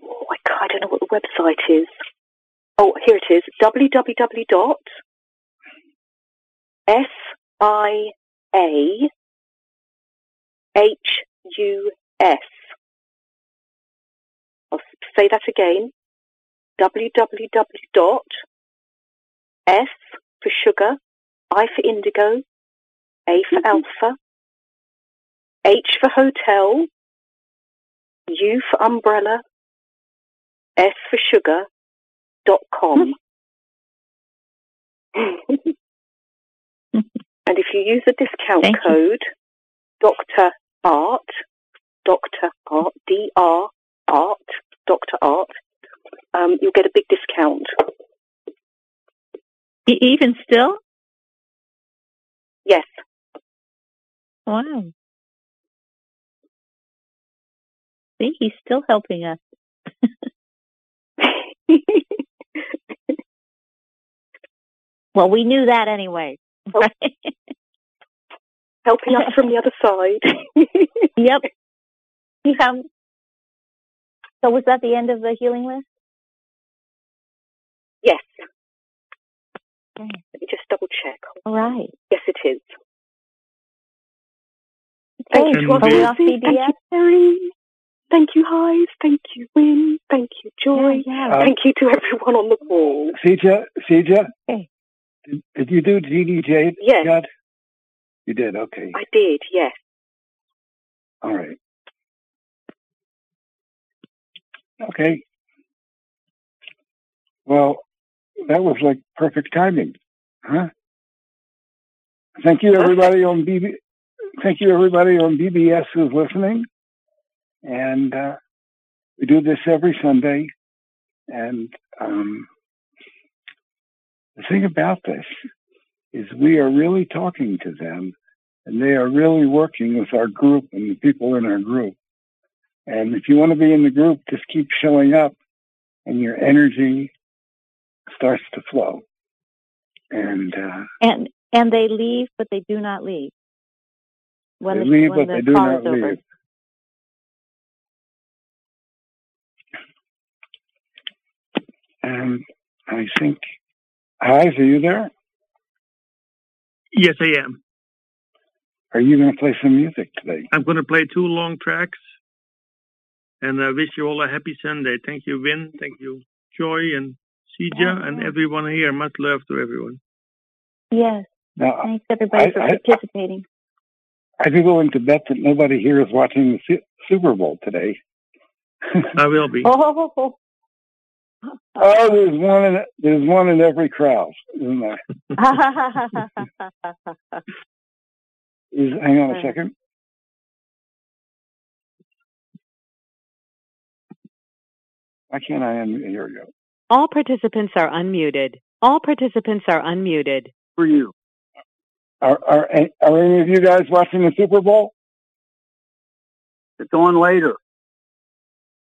I, don't know what the website is. Oh, here it is. www S I A H U S. I'll say that again. www S for sugar, I for indigo, A for alpha, H for hotel, U for umbrella, S for sugar, dot com. (laughs) and if you use the discount Thank code Dr. Art, Dr. Art, D R Art, Dr. Art, um, you'll get a big discount. Even still? Yes. Wow. See, he's still helping us. (laughs) Well, we knew that anyway. Oh. Helping us from the other side. (laughs) yep. Yeah. So was that the end of the healing list? yes. Okay. Let me just double check. All right. Yes, it is. Thank you, Are we off Obviously. Thank you, Terry. Thank you, Highs. Thank you, Win. Thank you, Joy. Yeah, yeah. Thank you to everyone on the call. Sija, Sija, Hey. did, did you do jade Yes. yet? You did. Okay. I did, yes. All right. Okay. Well, that was like perfect timing, huh? Thank you, everybody on BB. Thank you, everybody on BBS who's listening. And uh, we do this every Sunday. And um, the thing about this is we are really talking to them, and they are really working with our group and the people in our group. And if you want to be in the group, just keep showing up, and your energy starts to flow. And uh, And and they leave, but they do not leave. When they the, leave, but the they do not is over. leave. And I think, Highs, are you there? Yes, I am. Are you going to play some music today? I'm going to play two long tracks. And I wish you all a happy Sunday. Thank you, Vin. Thank you, Joy and Sija and everyone here. Much love to everyone. Yes. Now, Thanks everybody I- for I- participating. I'd be willing to bet that nobody here is watching the Super Bowl today. (laughs) I will be. Oh, (laughs) Oh, there's one in there's one in every crowd, isn't there? (laughs) Is, hang on a uh. second. Why can't I unmute? Here we go. All participants are unmuted. All participants are unmuted. For you. Are, are are any of you guys watching the Super Bowl? It's on later.